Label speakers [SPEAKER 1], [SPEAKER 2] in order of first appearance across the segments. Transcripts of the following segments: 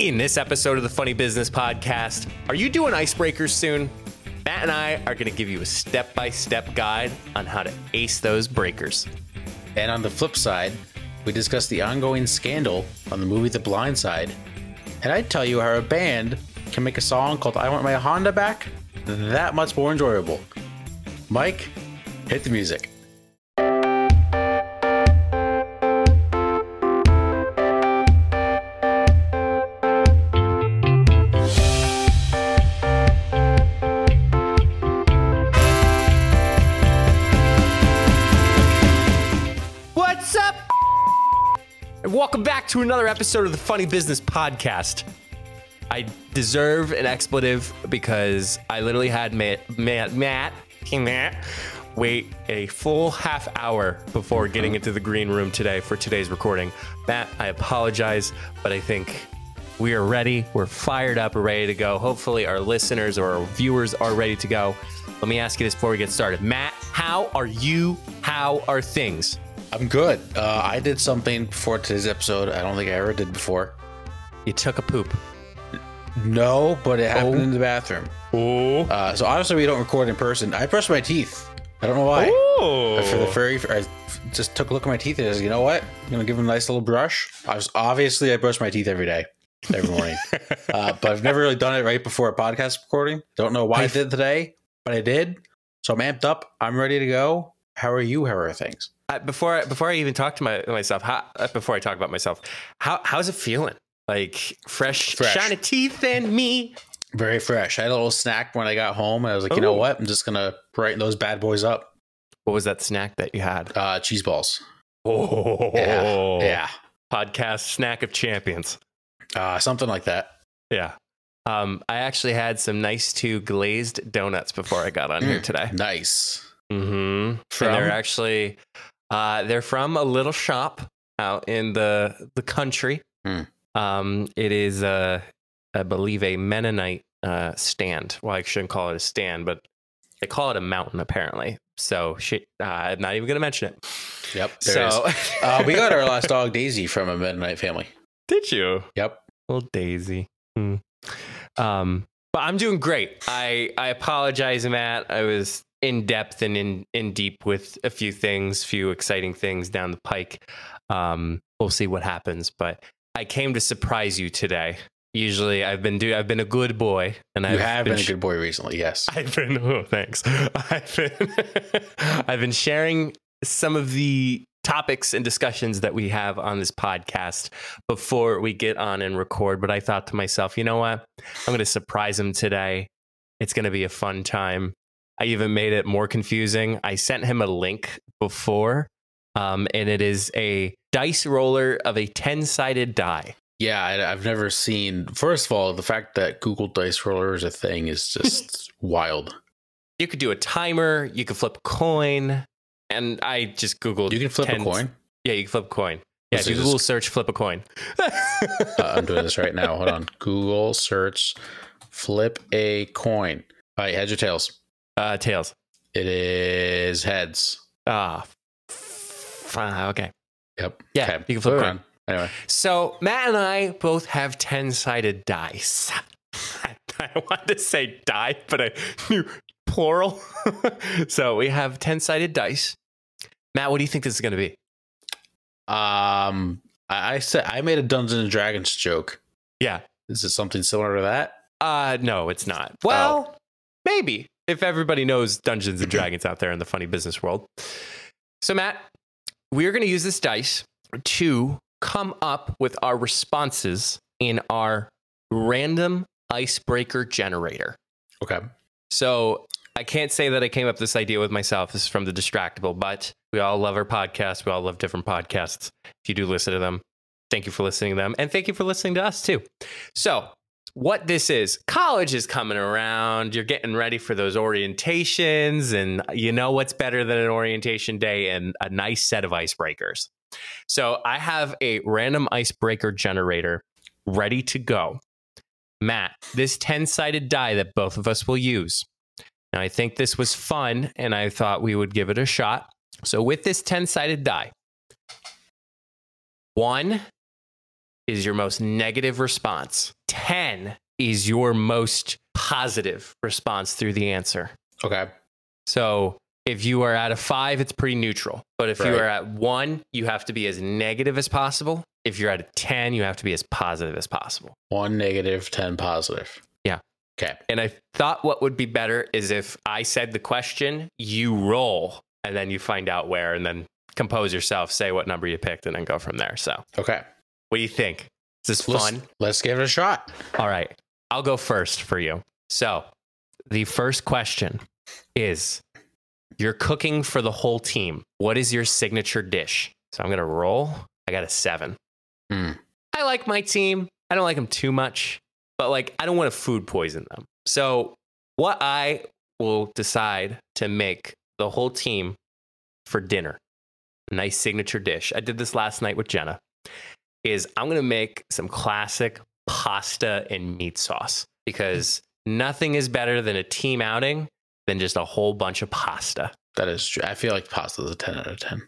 [SPEAKER 1] In this episode of the Funny Business Podcast, are you doing icebreakers soon? Matt and I are going to give you a step by step guide on how to ace those breakers.
[SPEAKER 2] And on the flip side, we discuss the ongoing scandal on the movie The Blind Side. And I tell you how a band can make a song called I Want My Honda Back that much more enjoyable. Mike, hit the music.
[SPEAKER 1] To another episode of the Funny Business Podcast. I deserve an expletive because I literally had Matt, Matt, Matt, Matt wait a full half hour before getting uh-huh. into the green room today for today's recording. Matt, I apologize, but I think we are ready. We're fired up. We're ready to go. Hopefully, our listeners or our viewers are ready to go. Let me ask you this before we get started. Matt, how are you? How are things?
[SPEAKER 2] I'm good. Uh, I did something before today's episode I don't think I ever did before.
[SPEAKER 1] You took a poop.
[SPEAKER 2] No, but it happened
[SPEAKER 1] Oh.
[SPEAKER 2] in the bathroom.
[SPEAKER 1] Oh.
[SPEAKER 2] Uh, so obviously we don't record in person. I brushed my teeth. I don't know why.
[SPEAKER 1] Oh.
[SPEAKER 2] For the very, I just took a look at my teeth and I was, you know what? I'm gonna give them a nice little brush. I was obviously I brush my teeth every day, every morning, uh, but I've never really done it right before a podcast recording. Don't know why I did today, but I did. So I'm amped up. I'm ready to go. How are you? How are things?
[SPEAKER 1] Uh, before I, before I even talk to my, myself, how, uh, before I talk about myself, how how's it feeling? Like fresh,
[SPEAKER 2] Fresh.
[SPEAKER 1] shiny teeth and me.
[SPEAKER 2] Very fresh. I had a little snack when I got home, and I was like, you know what? I'm just gonna brighten those bad boys up.
[SPEAKER 1] What was that snack that you had?
[SPEAKER 2] Uh, cheese balls.
[SPEAKER 1] Oh,
[SPEAKER 2] Yeah, yeah,
[SPEAKER 1] Podcast snack of champions.
[SPEAKER 2] uh, something like that.
[SPEAKER 1] Yeah. Um, I actually had some nice two glazed donuts before I got on here
[SPEAKER 2] Mm.
[SPEAKER 1] today.
[SPEAKER 2] Nice.
[SPEAKER 1] Mm-hmm.
[SPEAKER 2] From?
[SPEAKER 1] And they're actually uh, they're from a little shop out in the the country.
[SPEAKER 2] Hmm.
[SPEAKER 1] Um, it is uh, I believe a Mennonite uh, stand. Well, I shouldn't call it a stand, but they call it a mountain apparently. So shit, uh, I'm not even gonna mention it.
[SPEAKER 2] Yep. There
[SPEAKER 1] so.
[SPEAKER 2] Uh, we got our last dog Daisy from a Mennonite family.
[SPEAKER 1] did you?
[SPEAKER 2] Yep.
[SPEAKER 1] Little Daisy. Hmm. Um, but I'm doing great. I I apologize, Matt. I was in depth and in in deep with a few things, few exciting things down the pike. Um, we'll see what happens. But I came to surprise you today. Usually, I've been do I've been a good boy, and
[SPEAKER 2] You
[SPEAKER 1] I've
[SPEAKER 2] have been a good boy recently, yes.
[SPEAKER 1] I've been oh thanks. I've been I've been sharing some of the topics and discussions that we have on this podcast before we get on and record. But I thought to myself, you know what? I'm going to surprise him today. It's going to be a fun time. I even made it more confusing. I sent him a link before, um, and it is a dice roller of a 10 sided die.
[SPEAKER 2] Yeah, I, I've never seen. First of all, the fact that Google Dice Roller is a thing is just wild.
[SPEAKER 1] You could do a timer, you could flip a coin. And I just Googled.
[SPEAKER 2] You can flip
[SPEAKER 1] 10
[SPEAKER 2] a coin.
[SPEAKER 1] Yeah, you can flip a coin. Yeah,
[SPEAKER 2] Let's
[SPEAKER 1] if you
[SPEAKER 2] see this.
[SPEAKER 1] Google search flip a coin.
[SPEAKER 2] Uh, I'm doing this right now. Hold on. Google search flip a coin. All right, heads or tails?
[SPEAKER 1] Uh, tails.
[SPEAKER 2] It is heads.
[SPEAKER 1] Ah, f- ah, okay.
[SPEAKER 2] Yep.
[SPEAKER 1] Yeah, you can flip coin.
[SPEAKER 2] Anyway,
[SPEAKER 1] So Matt and I both have ten-sided dice. I wanted to say die, but I knew plural. so we have ten-sided dice. Matt, what do you think this is going to be?
[SPEAKER 2] um, I, I said I made a Dungeons and Dragons joke.
[SPEAKER 1] Yeah.
[SPEAKER 2] Is it something similar to that?
[SPEAKER 1] Uh, no, it's not. Well, maybe if everybody knows Dungeons and Dragons out there in the funny business world. So, Matt, we're going to use this dice to come up with our responses in our random icebreaker generator.
[SPEAKER 2] Okay.
[SPEAKER 1] So, I can't say that I came up with this idea with myself. This is from the Distractible, but we all love our podcasts. We all love different podcasts. If you do listen to them, thank you for listening to them. And thank you for listening to us too. So, what this is college is coming around. You're getting ready for those orientations. And you know what's better than an orientation day and a nice set of icebreakers. So, I have a random icebreaker generator ready to go. Matt, this 10 sided die that both of us will use. Now, I think this was fun and I thought we would give it a shot. So, with this 10 sided die, one is your most negative response. 10 is your most positive response through the answer.
[SPEAKER 2] Okay.
[SPEAKER 1] So if you are at a five, it's pretty neutral. But if you are at one, you have to be as negative as possible. If you're at a 10, you have to be as positive as possible.
[SPEAKER 2] One negative, 10 positive.
[SPEAKER 1] Yeah.
[SPEAKER 2] Okay.
[SPEAKER 1] And I thought what would be better is if I said the question, you roll, and then you find out where, and then compose yourself, say what number you picked, and then go from there. So,
[SPEAKER 2] Okay.
[SPEAKER 1] What do you think? Is this
[SPEAKER 2] Let's,
[SPEAKER 1] fun?
[SPEAKER 2] let's give it a shot.
[SPEAKER 1] All right. I'll go first for you. So, the first question is You're cooking for the whole team. What is your signature dish? So, I'm going to roll. I got a seven.
[SPEAKER 2] Hmm.
[SPEAKER 1] I like my team. I don't like them too much, but like, I don't want to food poison them. So, what I will decide to make the whole team for dinner, a nice signature dish. I did this last night with Jenna. Is I'm going to make some classic pasta and meat sauce because nothing is better than a team outing than just a whole bunch of pasta.
[SPEAKER 2] That is true. I feel like pasta is a 10 out of 10.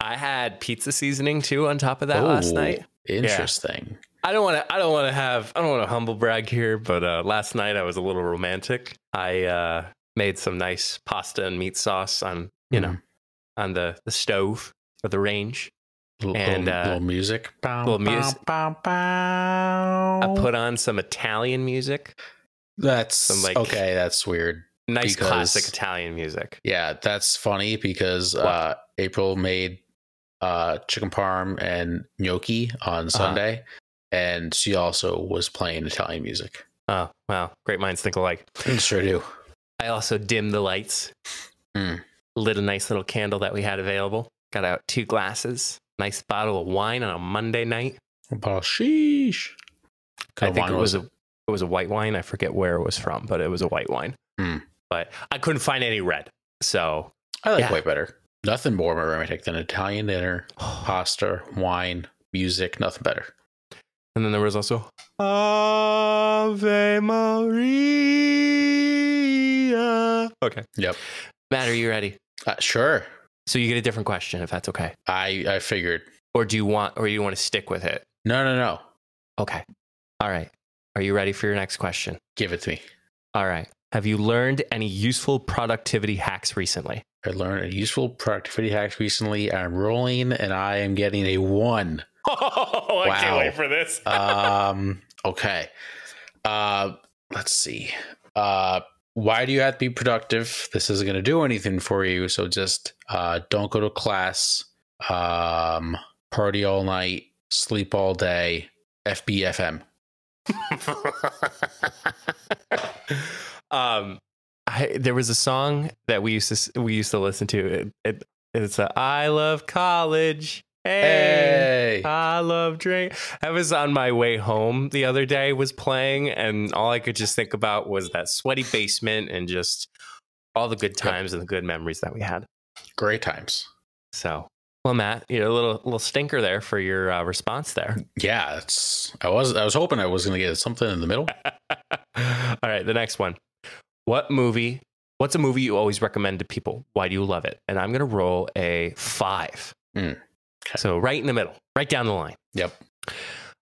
[SPEAKER 1] I had pizza seasoning too on top of that last night.
[SPEAKER 2] Interesting.
[SPEAKER 1] I don't want to. I don't want to have. I don't want to humble brag here, but uh, last night I was a little romantic. I uh, made some nice pasta and meat sauce on you know
[SPEAKER 2] Mhm.
[SPEAKER 1] on the the stove or the range.
[SPEAKER 2] Little,
[SPEAKER 1] And,
[SPEAKER 2] little,
[SPEAKER 1] uh,
[SPEAKER 2] little music.
[SPEAKER 1] little mus-
[SPEAKER 2] Bow, bow,
[SPEAKER 1] I put on some Italian music,
[SPEAKER 2] That's
[SPEAKER 1] some, like-
[SPEAKER 2] okay. That's weird.
[SPEAKER 1] nice
[SPEAKER 2] Because-
[SPEAKER 1] classic Italian music.
[SPEAKER 2] Yeah, that's funny because uh, April made uh, chicken parm and gnocchi on
[SPEAKER 1] Uh-huh.
[SPEAKER 2] Sunday, and she also was playing Italian music.
[SPEAKER 1] Oh wow, great minds think alike.
[SPEAKER 2] Sure do.
[SPEAKER 1] I also dimmed the lights,
[SPEAKER 2] Mm.
[SPEAKER 1] lit a nice little candle that we had available. Got out two glasses, nice bottle of wine on a Monday night.
[SPEAKER 2] About sheesh.
[SPEAKER 1] I think it was
[SPEAKER 2] was
[SPEAKER 1] a it was a white wine. I forget where it was from, but it was a white wine.
[SPEAKER 2] Hmm.
[SPEAKER 1] But I couldn't find any red. So
[SPEAKER 2] I like
[SPEAKER 1] yeah.
[SPEAKER 2] way better. Nothing more romantic than Italian dinner, pasta, wine, music. Nothing better.
[SPEAKER 1] and then there was also Ave Maria. Okay.
[SPEAKER 2] Yep.
[SPEAKER 1] Matt, are you ready?
[SPEAKER 2] Uh, sure.
[SPEAKER 1] So you get a different question if that's okay.
[SPEAKER 2] I I figured.
[SPEAKER 1] Or do you want or you want to stick with it?
[SPEAKER 2] No, no, no.
[SPEAKER 1] Okay. All right. Are you ready for your next question?
[SPEAKER 2] Give it to me.
[SPEAKER 1] All right. Have you learned any useful productivity hacks recently?
[SPEAKER 2] I learned a useful productivity hack recently. I'm rolling, and I am getting a one.
[SPEAKER 1] Oh,
[SPEAKER 2] I can't wait
[SPEAKER 1] for this.
[SPEAKER 2] um okay uh let's see uh why do you have to be productive this isn't going to do anything for you so just uh don't go to class um party all night sleep all day fbfm
[SPEAKER 1] um, I, there was a song that we used to we used to listen to. It, it it's a I love college. Hey,
[SPEAKER 2] hey
[SPEAKER 1] I love drink. I was on my way home the other day, was playing, and all I could just think about was that sweaty basement and just all the good times and the good memories that we had.
[SPEAKER 2] great times
[SPEAKER 1] So, well, Matt, you know, a little little stinker there for your uh, response there.
[SPEAKER 2] yeah it's i was i was hoping i was going to get something in the middle
[SPEAKER 1] All right, the next one. What movie? What's a movie you always recommend to people? Why do you love it? And I'm going to roll a five.
[SPEAKER 2] Mm, okay.
[SPEAKER 1] So right in the middle, right down the line.
[SPEAKER 2] yep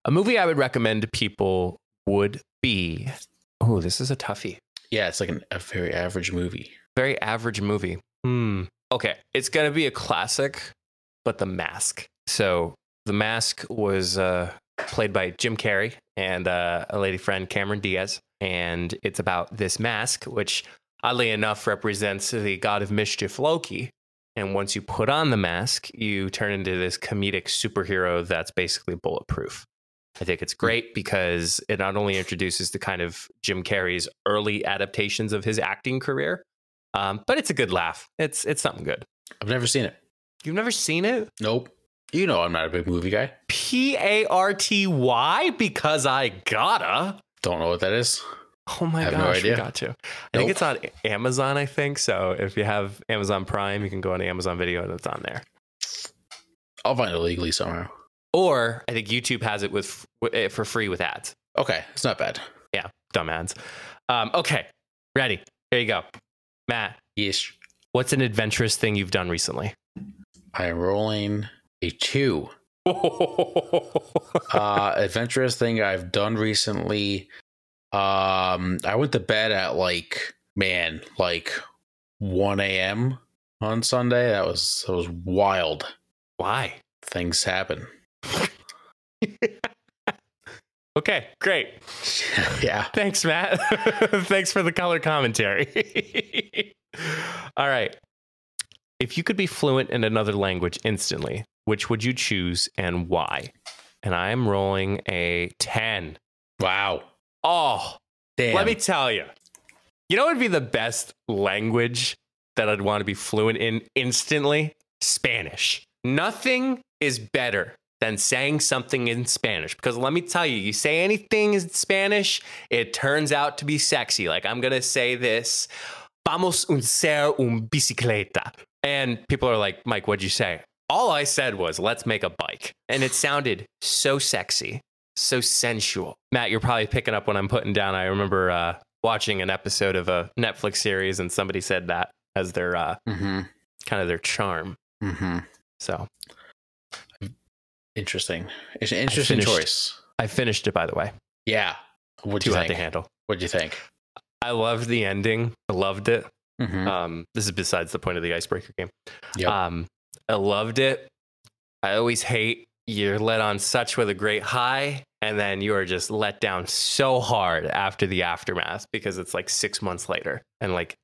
[SPEAKER 1] A movie I would recommend to people would be. Oh, this is a toughie.
[SPEAKER 2] yeah it's like an, a very average movie
[SPEAKER 1] Very average movie. Hmm. Okay, it's going to be a classic, but The Mask. So The Mask was uh, played by Jim Carrey and uh, a lady friend, Cameron Diaz. And it's about this mask, which oddly enough represents the god of mischief, Loki. And once you put on the mask, you turn into this comedic superhero that's basically bulletproof. I think it's great because it not only introduces the kind of Jim Carrey's early adaptations of his acting career, um, but it's a good laugh. It's it's something good.
[SPEAKER 2] i've never seen it
[SPEAKER 1] You've never seen it?
[SPEAKER 2] nope you know i'm not a big movie guy
[SPEAKER 1] P A R T Y because I gotta.
[SPEAKER 2] don't know what that is
[SPEAKER 1] Oh my
[SPEAKER 2] no
[SPEAKER 1] gosh, we got to. I think it's on Amazon. I think so. If you have Amazon Prime, you can go on Amazon Video and it's on there.
[SPEAKER 2] I'll find it legally somehow.
[SPEAKER 1] Or I think YouTube has it with eh, for free with ads.
[SPEAKER 2] Okay, it's not bad.
[SPEAKER 1] Yeah, dumb ads. Um, okay, ready? Here you go, Matt.
[SPEAKER 2] Yes.
[SPEAKER 1] What's an adventurous thing you've done recently?
[SPEAKER 2] I am rolling a two. uh, adventurous thing I've done recently. Um, I went to bed at like man, like one a.m. on Sunday. That was that was wild.
[SPEAKER 1] Why?
[SPEAKER 2] Things happen.
[SPEAKER 1] Okay, great.
[SPEAKER 2] yeah.
[SPEAKER 1] Thanks, Matt. Thanks for the color commentary. All right. If you could be fluent in another language instantly, which would you choose and why? And I am rolling a 10.
[SPEAKER 2] Wow.
[SPEAKER 1] Oh,
[SPEAKER 2] Damn.
[SPEAKER 1] let me tell you. You know what would be the best language that I'd want to be fluent in instantly? Spanish. Nothing is better than saying something in Spanish because let me tell you, you say anything in Spanish, it turns out to be sexy. Like I'm going to say this, vamos a ser un bicicleta. And people are like, Mike, what'd you say? All I said was, let's make a bike. And it sounded so sexy, so sensual. Matt, you're probably picking up what I'm putting down. I remember uh, watching an episode of a Netflix series and somebody said that as their uh,
[SPEAKER 2] mm-hmm.
[SPEAKER 1] kind of their charm.
[SPEAKER 2] Mm-hmm.
[SPEAKER 1] So
[SPEAKER 2] Interesting. It's an interesting
[SPEAKER 1] finished-
[SPEAKER 2] choice.
[SPEAKER 1] I finished it, by the way.
[SPEAKER 2] Yeah. What
[SPEAKER 1] do
[SPEAKER 2] you
[SPEAKER 1] hot to
[SPEAKER 2] think?
[SPEAKER 1] handle.
[SPEAKER 2] What'd you think?
[SPEAKER 1] I loved the ending. I loved it.
[SPEAKER 2] Mm-hmm.
[SPEAKER 1] Um, this is besides the point of the icebreaker game.
[SPEAKER 2] Yep.
[SPEAKER 1] Um, I loved it. I always hate you're let on such with a great high, and then you are just let down so hard after the aftermath because it's like six months later, and like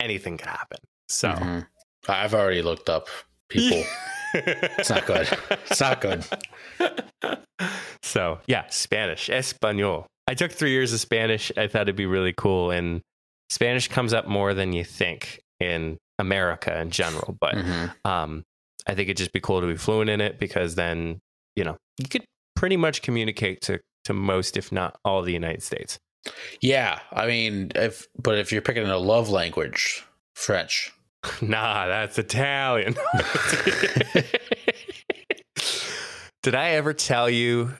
[SPEAKER 1] anything could happen. So
[SPEAKER 2] Mhm. I've already looked up people.
[SPEAKER 1] it's
[SPEAKER 2] not good. It's not good.
[SPEAKER 1] so yeah, Spanish, Espanol. I took three years of Spanish. I thought it'd be really cool, and Spanish comes up more than you think in America in general. But
[SPEAKER 2] Mhm.
[SPEAKER 1] um, I think it'd just be cool to be fluent in it because then you know you could pretty much communicate to to most, if not all, the United States.
[SPEAKER 2] Yeah. I mean, if but if you're picking a love language, French.
[SPEAKER 1] nah, that's Italian. Did I ever tell you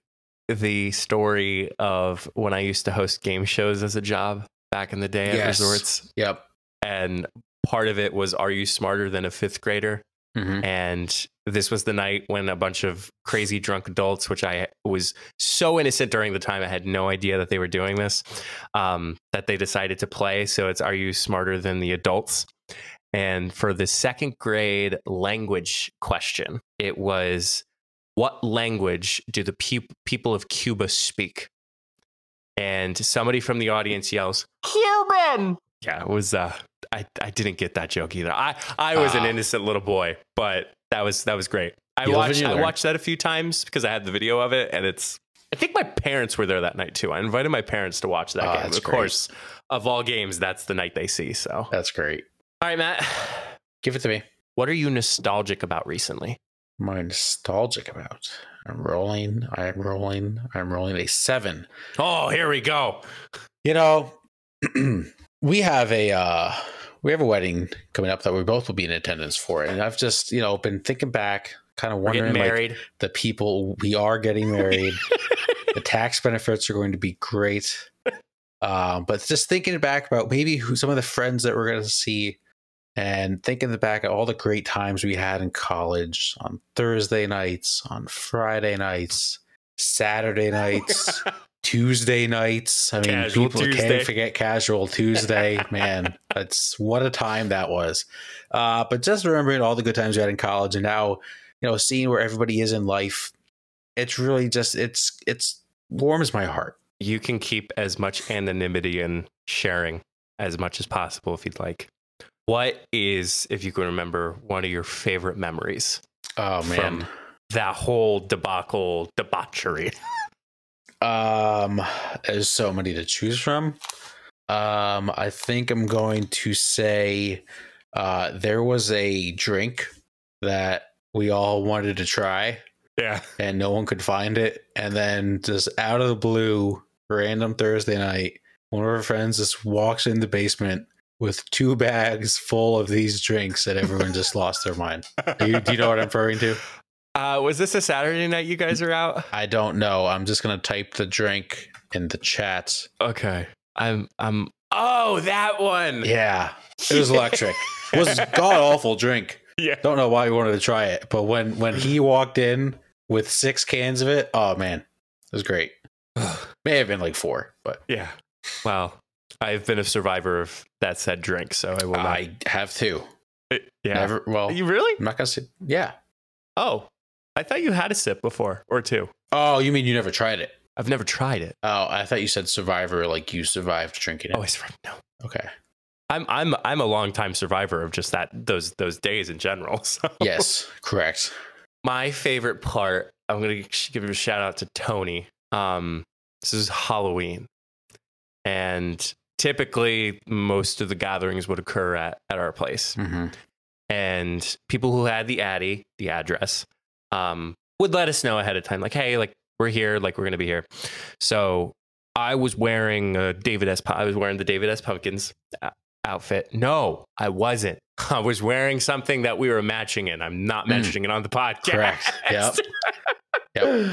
[SPEAKER 1] the story of when I used to host game shows as a job back in the day at
[SPEAKER 2] Yes.
[SPEAKER 1] resorts?
[SPEAKER 2] Yep.
[SPEAKER 1] And part of it was, Are you smarter than a fifth grader?
[SPEAKER 2] Mm-hmm.
[SPEAKER 1] And this was the night when a bunch of crazy drunk adults, which I was so innocent during the time, I had no idea that they were doing this, um, that they decided to play. So it's Are You Smarter Than the Adults? And for the second grade language question, it was What language do the peop people of Cuba speak? And somebody from the audience yells, Cuban! Yeah, it was uh, I, I didn't get that joke either. I, I was an
[SPEAKER 2] Ah.
[SPEAKER 1] innocent little boy, but that was that was great. I
[SPEAKER 2] You
[SPEAKER 1] watched I watched that a few times because I had the video of it, and it's. I think my parents were there that night too. I invited my parents to watch that
[SPEAKER 2] Oh,
[SPEAKER 1] game. Of
[SPEAKER 2] great.
[SPEAKER 1] course, of all games, that's the night they see. So,
[SPEAKER 2] That's great.
[SPEAKER 1] all right, Matt,
[SPEAKER 2] Give it to me.
[SPEAKER 1] what are you nostalgic about recently?
[SPEAKER 2] Am I nostalgic about? I'm rolling. I'm rolling. I'm rolling a seven.
[SPEAKER 1] Oh, here we go.
[SPEAKER 2] You know, we have a uh we have a wedding coming up that we both will be in attendance for, and I've just you know been thinking back, kind of wondering like the people we are getting married. the tax benefits are going to be great. Um, but just thinking back about maybe who some of the friends that we're going to see and thinking back at all the great times we had in college on Thursday nights, on Friday nights, Saturday nights, Tuesday nights. I mean,
[SPEAKER 1] Casual
[SPEAKER 2] people
[SPEAKER 1] Tuesday.
[SPEAKER 2] can't forget casual Tuesday. Man, that's what a time that was. Uh, but just remembering all the good times we had in college and now, you know, seeing where everybody is in life, it's really just it's it's warms my heart.
[SPEAKER 1] you can keep as much anonymity and sharing as much as possible if you'd like. What is, if you can remember, one of your favorite memories?
[SPEAKER 2] Oh man.
[SPEAKER 1] From- That whole debacle, debauchery.
[SPEAKER 2] Um, there's so many to choose from. Um, I think I'm going to say uh, there was a drink that we all wanted to try
[SPEAKER 1] Yeah.
[SPEAKER 2] and no one could find it. And then just out of the blue, random Thursday night, one of our friends just walks in the basement with two bags full of these drinks and everyone just lost their mind. Do you, do you know what I'm referring to?
[SPEAKER 1] Uh, was this a Saturday night you guys are out?
[SPEAKER 2] I don't know. I'm just going to type the drink in the chat.
[SPEAKER 1] Okay. I'm, I'm, oh, that one.
[SPEAKER 2] Yeah, it was electric. It was god awful drink.
[SPEAKER 1] Yeah.
[SPEAKER 2] Don't know why we wanted to try it, but when when he walked in with six cans of it. Oh man, it was great. May have been like four, but
[SPEAKER 1] yeah. Well, I've been a survivor of that said drink, so I will not.
[SPEAKER 2] I have two.
[SPEAKER 1] yeah.
[SPEAKER 2] Never. Well,
[SPEAKER 1] you really?
[SPEAKER 2] I'm not gonna say. Yeah.
[SPEAKER 1] Oh, I thought you had a sip before or two.
[SPEAKER 2] Oh, you mean you never tried it?
[SPEAKER 1] I've never tried it.
[SPEAKER 2] Oh, I thought you said survivor, like you survived drinking it.
[SPEAKER 1] Oh, I survived. No.
[SPEAKER 2] okay.
[SPEAKER 1] I'm I'm I'm a long time survivor of just that those those days in general. So.
[SPEAKER 2] Yes, correct.
[SPEAKER 1] My favorite part, I'm gonna give a shout out to Tony. Um, this is Halloween, and typically most of the gatherings would occur at at our place,
[SPEAKER 2] hmm
[SPEAKER 1] and people who had the addy, the address, um, would let us know ahead of time, like, hey, like we're here, like we're gonna be here. So I was wearing a David S. I was wearing the David S. Pumpkins uh, outfit. No, I wasn't. I was wearing something that we were matching in. I'm not
[SPEAKER 2] Mm.
[SPEAKER 1] mentioning it on the podcast.
[SPEAKER 2] Correct. Yep. Yep.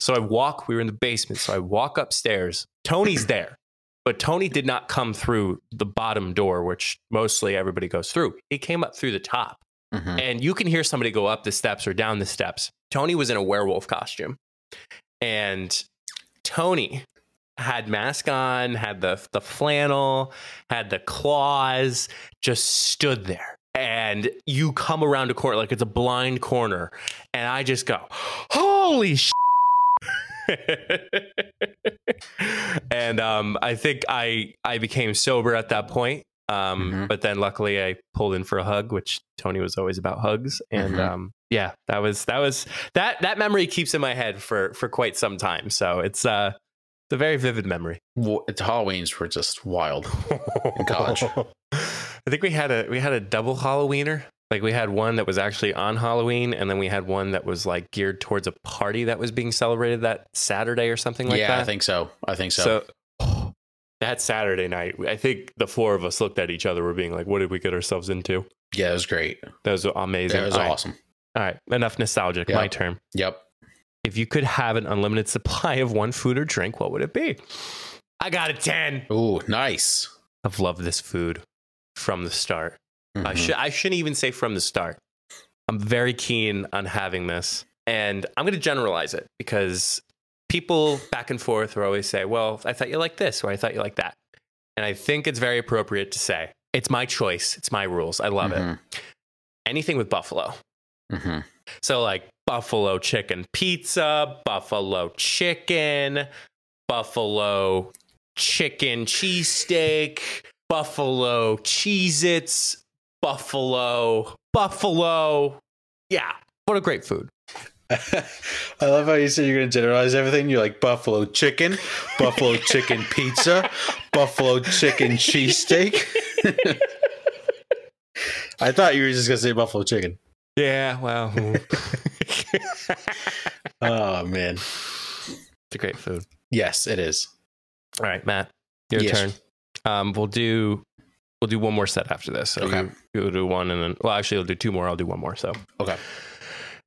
[SPEAKER 1] So I walk, we were in the basement. So I walk upstairs. Tony's there, but Tony did not come through the bottom door, which mostly everybody goes through. He came up through the top.
[SPEAKER 2] Mhm.
[SPEAKER 1] And you can hear somebody go up the steps or down the steps. Tony was in a werewolf costume. And Tony had mask on, had the the flannel, had the claws, just stood there. And you come around a corner like it's a blind corner, and I just go, "Holy sh!" and um, I think I I became sober at that point. Um,
[SPEAKER 2] Mhm.
[SPEAKER 1] But then luckily I pulled in for a hug, which Tony was always about hugs. And
[SPEAKER 2] Mhm.
[SPEAKER 1] um, yeah, that was that was that that memory keeps in my head for for quite some time. So it's uh it's a very vivid memory.
[SPEAKER 2] Well, it's Halloween's were just wild. In college.
[SPEAKER 1] I think we had a we had a double Halloweener. Like we had one that was actually on Halloween, and then we had one that was like geared towards a party that was being celebrated that Saturday or something like
[SPEAKER 2] yeah,
[SPEAKER 1] that.
[SPEAKER 2] Yeah, I think so. I think so.
[SPEAKER 1] so. That Saturday night, I think the four of us looked at each other. We're being like, "What did we get ourselves into?"
[SPEAKER 2] yeah, it was great.
[SPEAKER 1] That was amazing.
[SPEAKER 2] That was
[SPEAKER 1] All right.
[SPEAKER 2] awesome.
[SPEAKER 1] All right, enough nostalgic.
[SPEAKER 2] Yeah.
[SPEAKER 1] My turn.
[SPEAKER 2] Yep.
[SPEAKER 1] If you could have an unlimited supply of one food or drink, what would it be? I got a ten.
[SPEAKER 2] Ooh, nice.
[SPEAKER 1] I've loved this food from the start. I
[SPEAKER 2] Mhm.
[SPEAKER 1] should I shouldn't even say from the start. I'm very keen on having this, and I'm going to generalize it because people back and forth will always say, "Well, I thought you liked this," or "I thought you liked that," and I think it's very appropriate to say, "It's my choice. It's my rules. I love it."
[SPEAKER 2] Mhm.
[SPEAKER 1] Anything with buffalo.
[SPEAKER 2] Mhm.
[SPEAKER 1] So like buffalo chicken pizza, buffalo chicken, buffalo chicken cheesesteak, buffalo Cheez-Its, buffalo, buffalo. Yeah, what a great food.
[SPEAKER 2] I love how you said you're going to generalize everything. You're like buffalo chicken, buffalo chicken pizza, buffalo chicken cheesesteak. I thought you were just going to say buffalo chicken.
[SPEAKER 1] Yeah, well,
[SPEAKER 2] Oh, man.
[SPEAKER 1] it's a great food.
[SPEAKER 2] Yes, it is.
[SPEAKER 1] All right, Matt, your
[SPEAKER 2] Yes.
[SPEAKER 1] turn. Um, we'll do we'll do one more set after this. So
[SPEAKER 2] Okay.
[SPEAKER 1] you, you'll do one, and then well, actually, we'll do two more. I'll do one more. So.
[SPEAKER 2] Okay.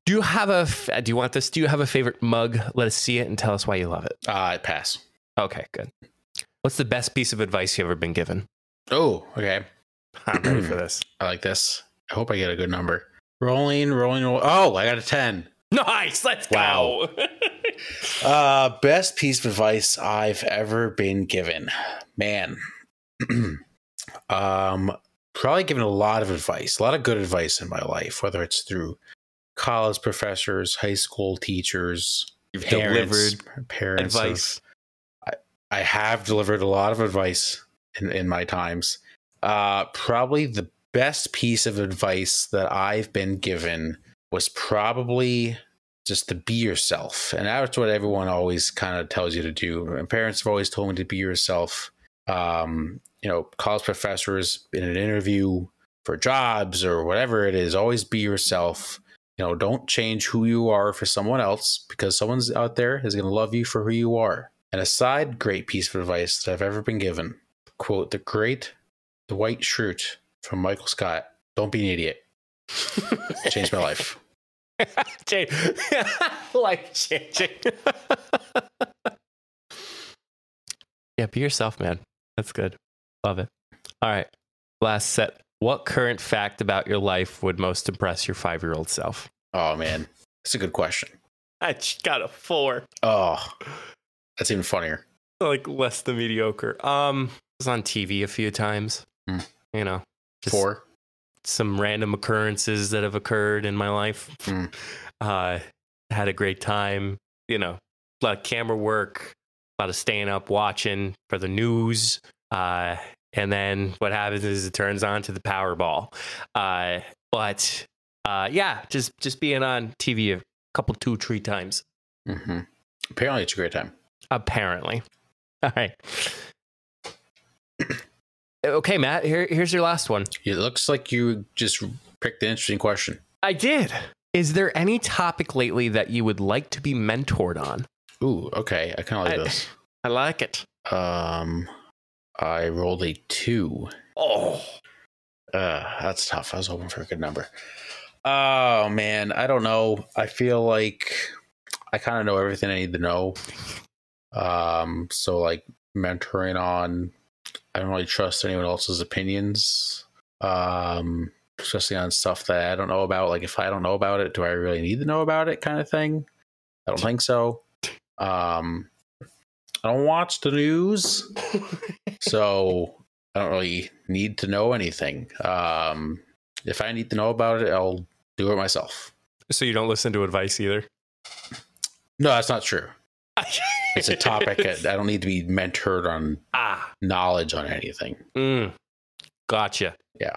[SPEAKER 1] Do you have a? Do you want this? Do you have a favorite mug? Let us see it and tell us why you love it.
[SPEAKER 2] Uh, pass.
[SPEAKER 1] Okay, good. What's the best piece of advice you ever been given?
[SPEAKER 2] Oh, okay.
[SPEAKER 1] I'm ready for this.
[SPEAKER 2] I like this. I hope I get a good number. Rolling, rolling, rolling. Oh, I got a 10.
[SPEAKER 1] Nice. Let's
[SPEAKER 2] Wow.
[SPEAKER 1] go.
[SPEAKER 2] Uh, best piece of advice I've ever been given. Man. um, probably given a lot of advice, a lot of good advice in my life, whether it's through college professors, high school teachers,
[SPEAKER 1] You've
[SPEAKER 2] parents,
[SPEAKER 1] delivered
[SPEAKER 2] parents of-
[SPEAKER 1] advice.
[SPEAKER 2] I have delivered a lot of advice in, in my times. Uh, probably the best piece of advice that I've been given was probably just to be yourself. And that's what everyone always kind of tells you to do. My parents have always told me to be yourself. Um, you know, college professors in an interview for jobs or whatever it is, always be yourself. You know, don't change who you are for someone else because someone's out there is going to love you for who you are. And a side great piece of advice that I've ever been given quote, the great Dwight Schrute from Michael Scott, don't be an idiot. Changed my life.
[SPEAKER 1] Jay- Life changing. yeah, be yourself, man. That's good. Love it. All right. Last set. What current fact about your life would most impress your five year old self?
[SPEAKER 2] Oh, man. That's a good question.
[SPEAKER 1] I just got a four.
[SPEAKER 2] Oh, that's even funnier.
[SPEAKER 1] Like less than mediocre. Um, I was on TV a few times.
[SPEAKER 2] Hmm.
[SPEAKER 1] You know, just
[SPEAKER 2] Four.
[SPEAKER 1] some random occurrences that have occurred in my life.
[SPEAKER 2] Hmm.
[SPEAKER 1] Uh, had a great time. You know, a lot of camera work, a lot of staying up watching for the news. Uh, and then what happens is it turns on to the Powerball. Uh, but uh, yeah, just just being on TV a couple, two, three times.
[SPEAKER 2] Mm-hmm. Apparently, it's a great time.
[SPEAKER 1] Apparently. All right. okay, Matt. Here, here's your last one.
[SPEAKER 2] It looks like you just picked an interesting question.
[SPEAKER 1] I did. Is there any topic lately that you would like to be mentored on?
[SPEAKER 2] Ooh, okay. I kind of like
[SPEAKER 1] I-
[SPEAKER 2] this.
[SPEAKER 1] I like it.
[SPEAKER 2] Um, I rolled a two.
[SPEAKER 1] Oh,
[SPEAKER 2] Uh, that's tough. I was hoping for a good number. Oh man, I don't know. I feel like I kind of know everything I need to know. Um, so like mentoring on, I don't really trust anyone else's opinions. Um, especially on stuff that I don't know about. Like if I don't know about it, do I really need to know about it? Kind of thing. I don't think so. Um, I don't watch the news so I don't really need to know anything. Um, if I need to know about it, I'll do it myself.
[SPEAKER 1] so you don't listen to advice either?
[SPEAKER 2] No, that's not true. It's a topic. I I don't need to be mentored on
[SPEAKER 1] ah,
[SPEAKER 2] knowledge on anything.
[SPEAKER 1] mm, gotcha.
[SPEAKER 2] Yeah.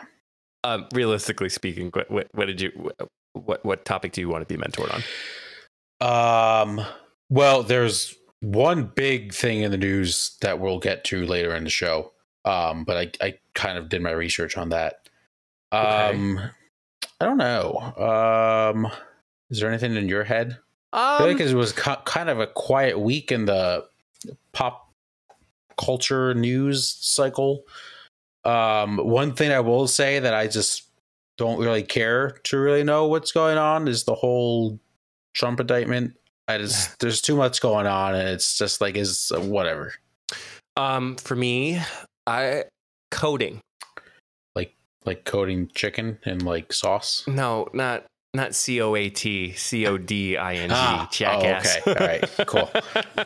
[SPEAKER 1] Um, realistically speaking, what, what, what did you? What what topic do you want to be mentored on?
[SPEAKER 2] Um, well, there's one big thing in the news that we'll get to later in the show. Um, but I, I kind of did my research on that. Um, I don't know. Um, is there anything in your head? I feel
[SPEAKER 1] Um,
[SPEAKER 2] like it was ki- kind of a quiet week in the pop culture news cycle. Um, one thing I will say that I just don't really care to really know what's going on is the whole Trump indictment. I just there's too much going on, and it's just like is whatever.
[SPEAKER 1] um, for me, I coding.
[SPEAKER 2] Like like coating chicken and like sauce.
[SPEAKER 1] No, not not C O A T C O D I N G.
[SPEAKER 2] Ah, oh, okay. All right, cool.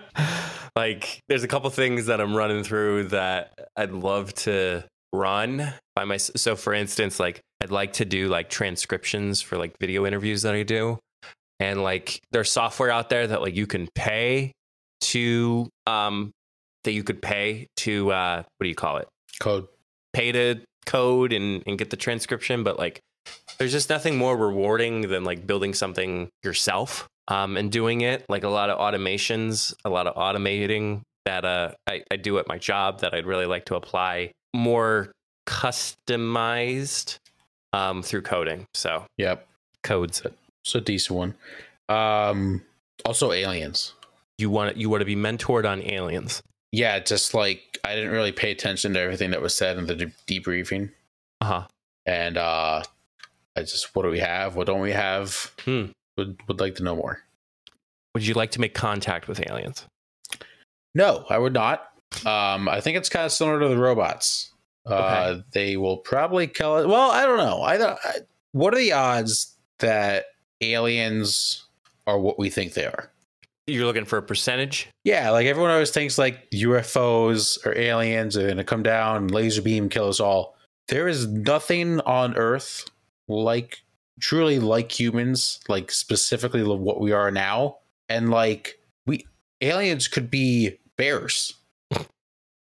[SPEAKER 1] like, there's a couple things that I'm running through that I'd love to run by my. So, for instance, like I'd like to do like transcriptions for like video interviews that I do, and like there's software out there that like you can pay to um that you could pay to uh what do you call it
[SPEAKER 2] Code.
[SPEAKER 1] pay to code and, and get the transcription, but like there's just nothing more rewarding than like building something yourself um, and doing it. Like a lot of automations, a lot of automating that uh, I, I do at my job that I'd really like to apply more customized um, through coding. So
[SPEAKER 2] Yep.
[SPEAKER 1] codes.
[SPEAKER 2] It's a decent one. Um, also aliens.
[SPEAKER 1] You want you want to be mentored on aliens.
[SPEAKER 2] Yeah, just like I didn't really pay attention to everything that was said in the de- debriefing,
[SPEAKER 1] Uh huh.
[SPEAKER 2] and uh, I just what do we have? What don't we have?
[SPEAKER 1] Hmm.
[SPEAKER 2] Would would like to know more.
[SPEAKER 1] Would you like to make contact with aliens?
[SPEAKER 2] No, I would not. Um, I think it's kind of similar to the robots. Uh, They will probably kill it. Well, I don't know. I don't. I, what are the odds that aliens are what we think they are?
[SPEAKER 1] You're looking for a percentage.
[SPEAKER 2] Yeah, like everyone always thinks like UFOs or aliens are going to come down, laser beam, kill us all. There is nothing on Earth like truly like humans, like specifically what we are now. And like we aliens could be bears.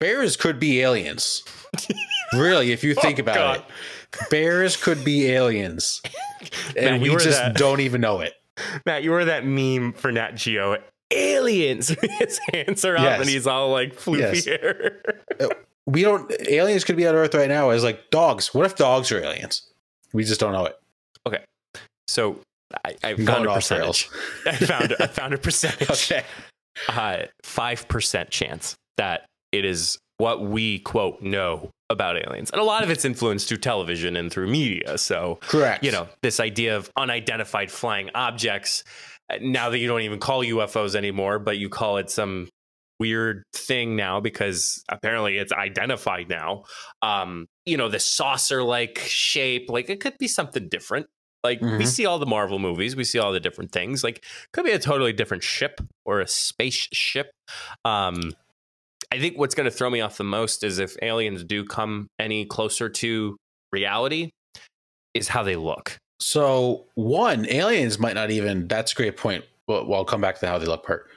[SPEAKER 2] Bears could be aliens. really, if you oh, think
[SPEAKER 1] Oh,
[SPEAKER 2] about
[SPEAKER 1] God.
[SPEAKER 2] it. Bears could be aliens. And
[SPEAKER 1] you
[SPEAKER 2] we just
[SPEAKER 1] that-
[SPEAKER 2] don't even know it.
[SPEAKER 1] Matt, you were that meme for Nat Geo. Aliens. His hands are up
[SPEAKER 2] Yes.
[SPEAKER 1] and he's all like floofy
[SPEAKER 2] Yes.
[SPEAKER 1] hair.
[SPEAKER 2] we don't aliens could be on earth right now as like dogs what if dogs are aliens we just don't know it Okay,
[SPEAKER 1] so I, I found a percentage. I found I found a percentage.
[SPEAKER 2] okay
[SPEAKER 1] Uh, Five percent chance that it is what we quote know about aliens, and a lot of it's influenced through television and through media. So
[SPEAKER 2] correct
[SPEAKER 1] you know this idea of unidentified flying objects uh, now that you don't even call ufos anymore but you call it some weird thing now because apparently it's identified now um you know the saucer like shape like it could be something different Like we
[SPEAKER 2] Mhm.
[SPEAKER 1] see all the Marvel movies, we see all the different things. Like could be a totally different ship or a spaceship. Um, I think what's going to throw me off the most is if aliens do come any closer to reality, is how they look.
[SPEAKER 2] So one, aliens might not even. That's a great point. Well, I'll come back to how they look part.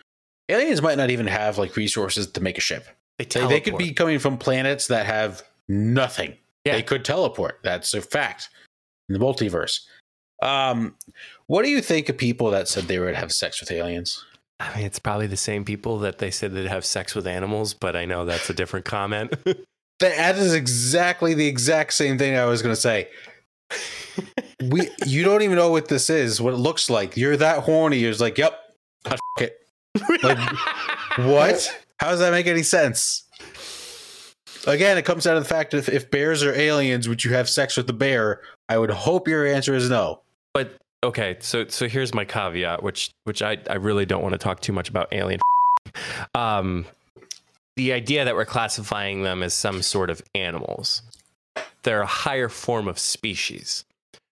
[SPEAKER 2] Aliens might not even have like resources to make a ship.
[SPEAKER 1] They,
[SPEAKER 2] They, they could be coming from planets that have nothing.
[SPEAKER 1] Yeah.
[SPEAKER 2] They could teleport. That's a fact in the multiverse. Um, what do you think of people that said they would have sex with aliens?
[SPEAKER 1] I mean, it's probably the same people that they said they'd have sex with animals, but I know that's a different comment.
[SPEAKER 2] That is exactly the exact same thing I was going to say. We, you don't even know what this is, what it looks like. You're that horny. You're like, yep, I'd ah, f- it. Like, What? How does that make any sense? Again, it comes down to the fact that if, if bears are aliens, would you have sex with the bear? I would hope your answer is no.
[SPEAKER 1] But okay, so so here's my caveat, which which I I really don't want to talk too much about alien. Um, the idea that we're classifying them as some sort of animals, they're a higher form of species.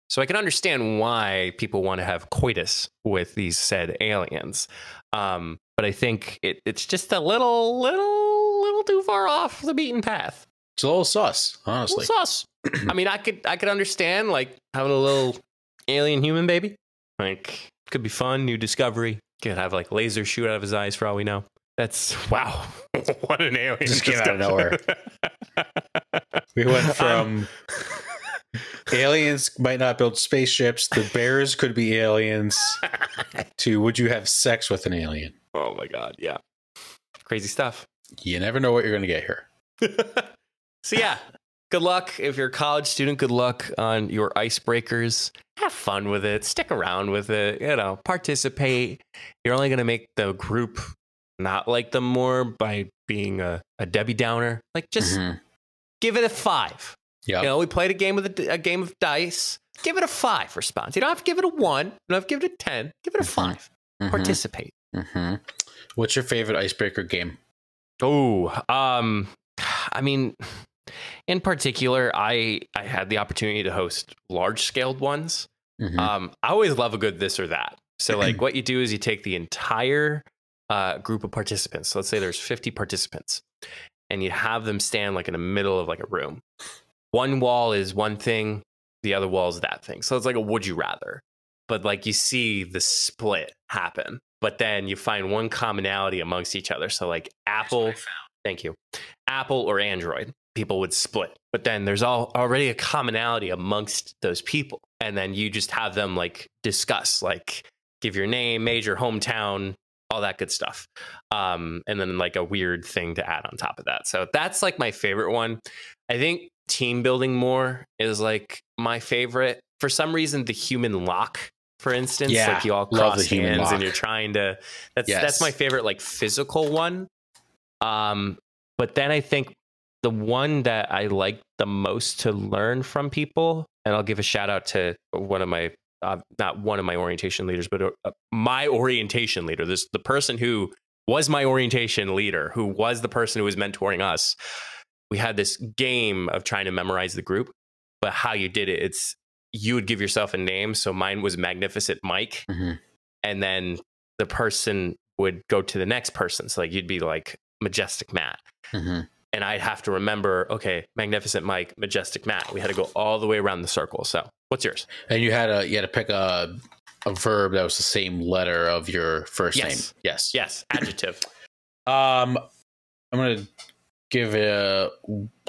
[SPEAKER 1] So I can understand why people want to have coitus with these said aliens. Um, but I think it, it's just a little, little, little too far off the beaten path.
[SPEAKER 2] It's a little sus,
[SPEAKER 1] A
[SPEAKER 2] honestly.
[SPEAKER 1] little sus. I mean, I could, I could understand like having a little alien human baby. Like, could be fun, new discovery. Could have like laser shoot out of his eyes for all we know. That's wow. what an alien!
[SPEAKER 2] Just came out of
[SPEAKER 1] nowhere.
[SPEAKER 2] We went
[SPEAKER 1] Um,
[SPEAKER 2] from aliens might not build spaceships, the bears could be aliens, to would you have sex with an alien?
[SPEAKER 1] oh my god, yeah, crazy stuff.
[SPEAKER 2] You never know what you're going to get here.
[SPEAKER 1] so yeah, good luck if you're a college student. Good luck on your icebreakers. Have fun with it. Stick around with it. You know, participate. You're only gonna make the group not like them more by being a, a Debbie Downer. Like just
[SPEAKER 2] Mhm.
[SPEAKER 1] give it a five.
[SPEAKER 2] Yep.
[SPEAKER 1] You know, we played a game with a, a game of dice. Give it a five response. You don't have to give it a one. You don't have to give it a ten. Give it a
[SPEAKER 2] Mhm.
[SPEAKER 1] 5
[SPEAKER 2] Mhm.
[SPEAKER 1] Participate.
[SPEAKER 2] Mhm. What's your favorite icebreaker game?
[SPEAKER 1] Oh, um, I mean, in particular, I I had the opportunity to host large scaled ones.
[SPEAKER 2] Mhm.
[SPEAKER 1] Um, I always love a good this or that. So, like, what you do is you take the entire uh, group of participants. So let's say there's 50 participants, and you have them stand like in the middle of like a room. One wall is one thing, the other wall is that thing. So it's like a would you rather, but like you see the split happen. But then you find one commonality amongst each other. So like Apple, thank you, Apple or Android, people would split. But then there's all already a commonality amongst those people, and then you just have them like discuss, like give your name, major, hometown, all that good stuff. Um, and then like a weird thing to add on top of that. So that's like my favorite one. I think team building more is like my favorite. For some reason, the human lock, for instance,
[SPEAKER 2] Yeah,
[SPEAKER 1] like you all cross hands and you're trying to. That's
[SPEAKER 2] Yes.
[SPEAKER 1] that's my favorite, like physical one. Um, but then I think the one that I like the most to learn from people, and I'll give a shout out to one of my, uh, not one of my orientation leaders, but uh, my orientation leader, this the person who was my orientation leader, who was the person who was mentoring us. We had this game of trying to memorize the group, but how you did it, it's you would give yourself a name. So mine was Magnificent Mike,
[SPEAKER 2] Mhm.
[SPEAKER 1] and then the person would go to the next person. So like you'd be like Majestic Matt
[SPEAKER 2] Mhm.
[SPEAKER 1] And I'd have to remember, okay, Magnificent Mike, Majestic Matt. We had to go all the way around the circle. So, what's yours?
[SPEAKER 2] And you had a you had to pick a a verb that was the same letter of your first
[SPEAKER 1] Yes.
[SPEAKER 2] name. Yes.
[SPEAKER 1] Yes, adjective.
[SPEAKER 2] Um, I'm gonna give it a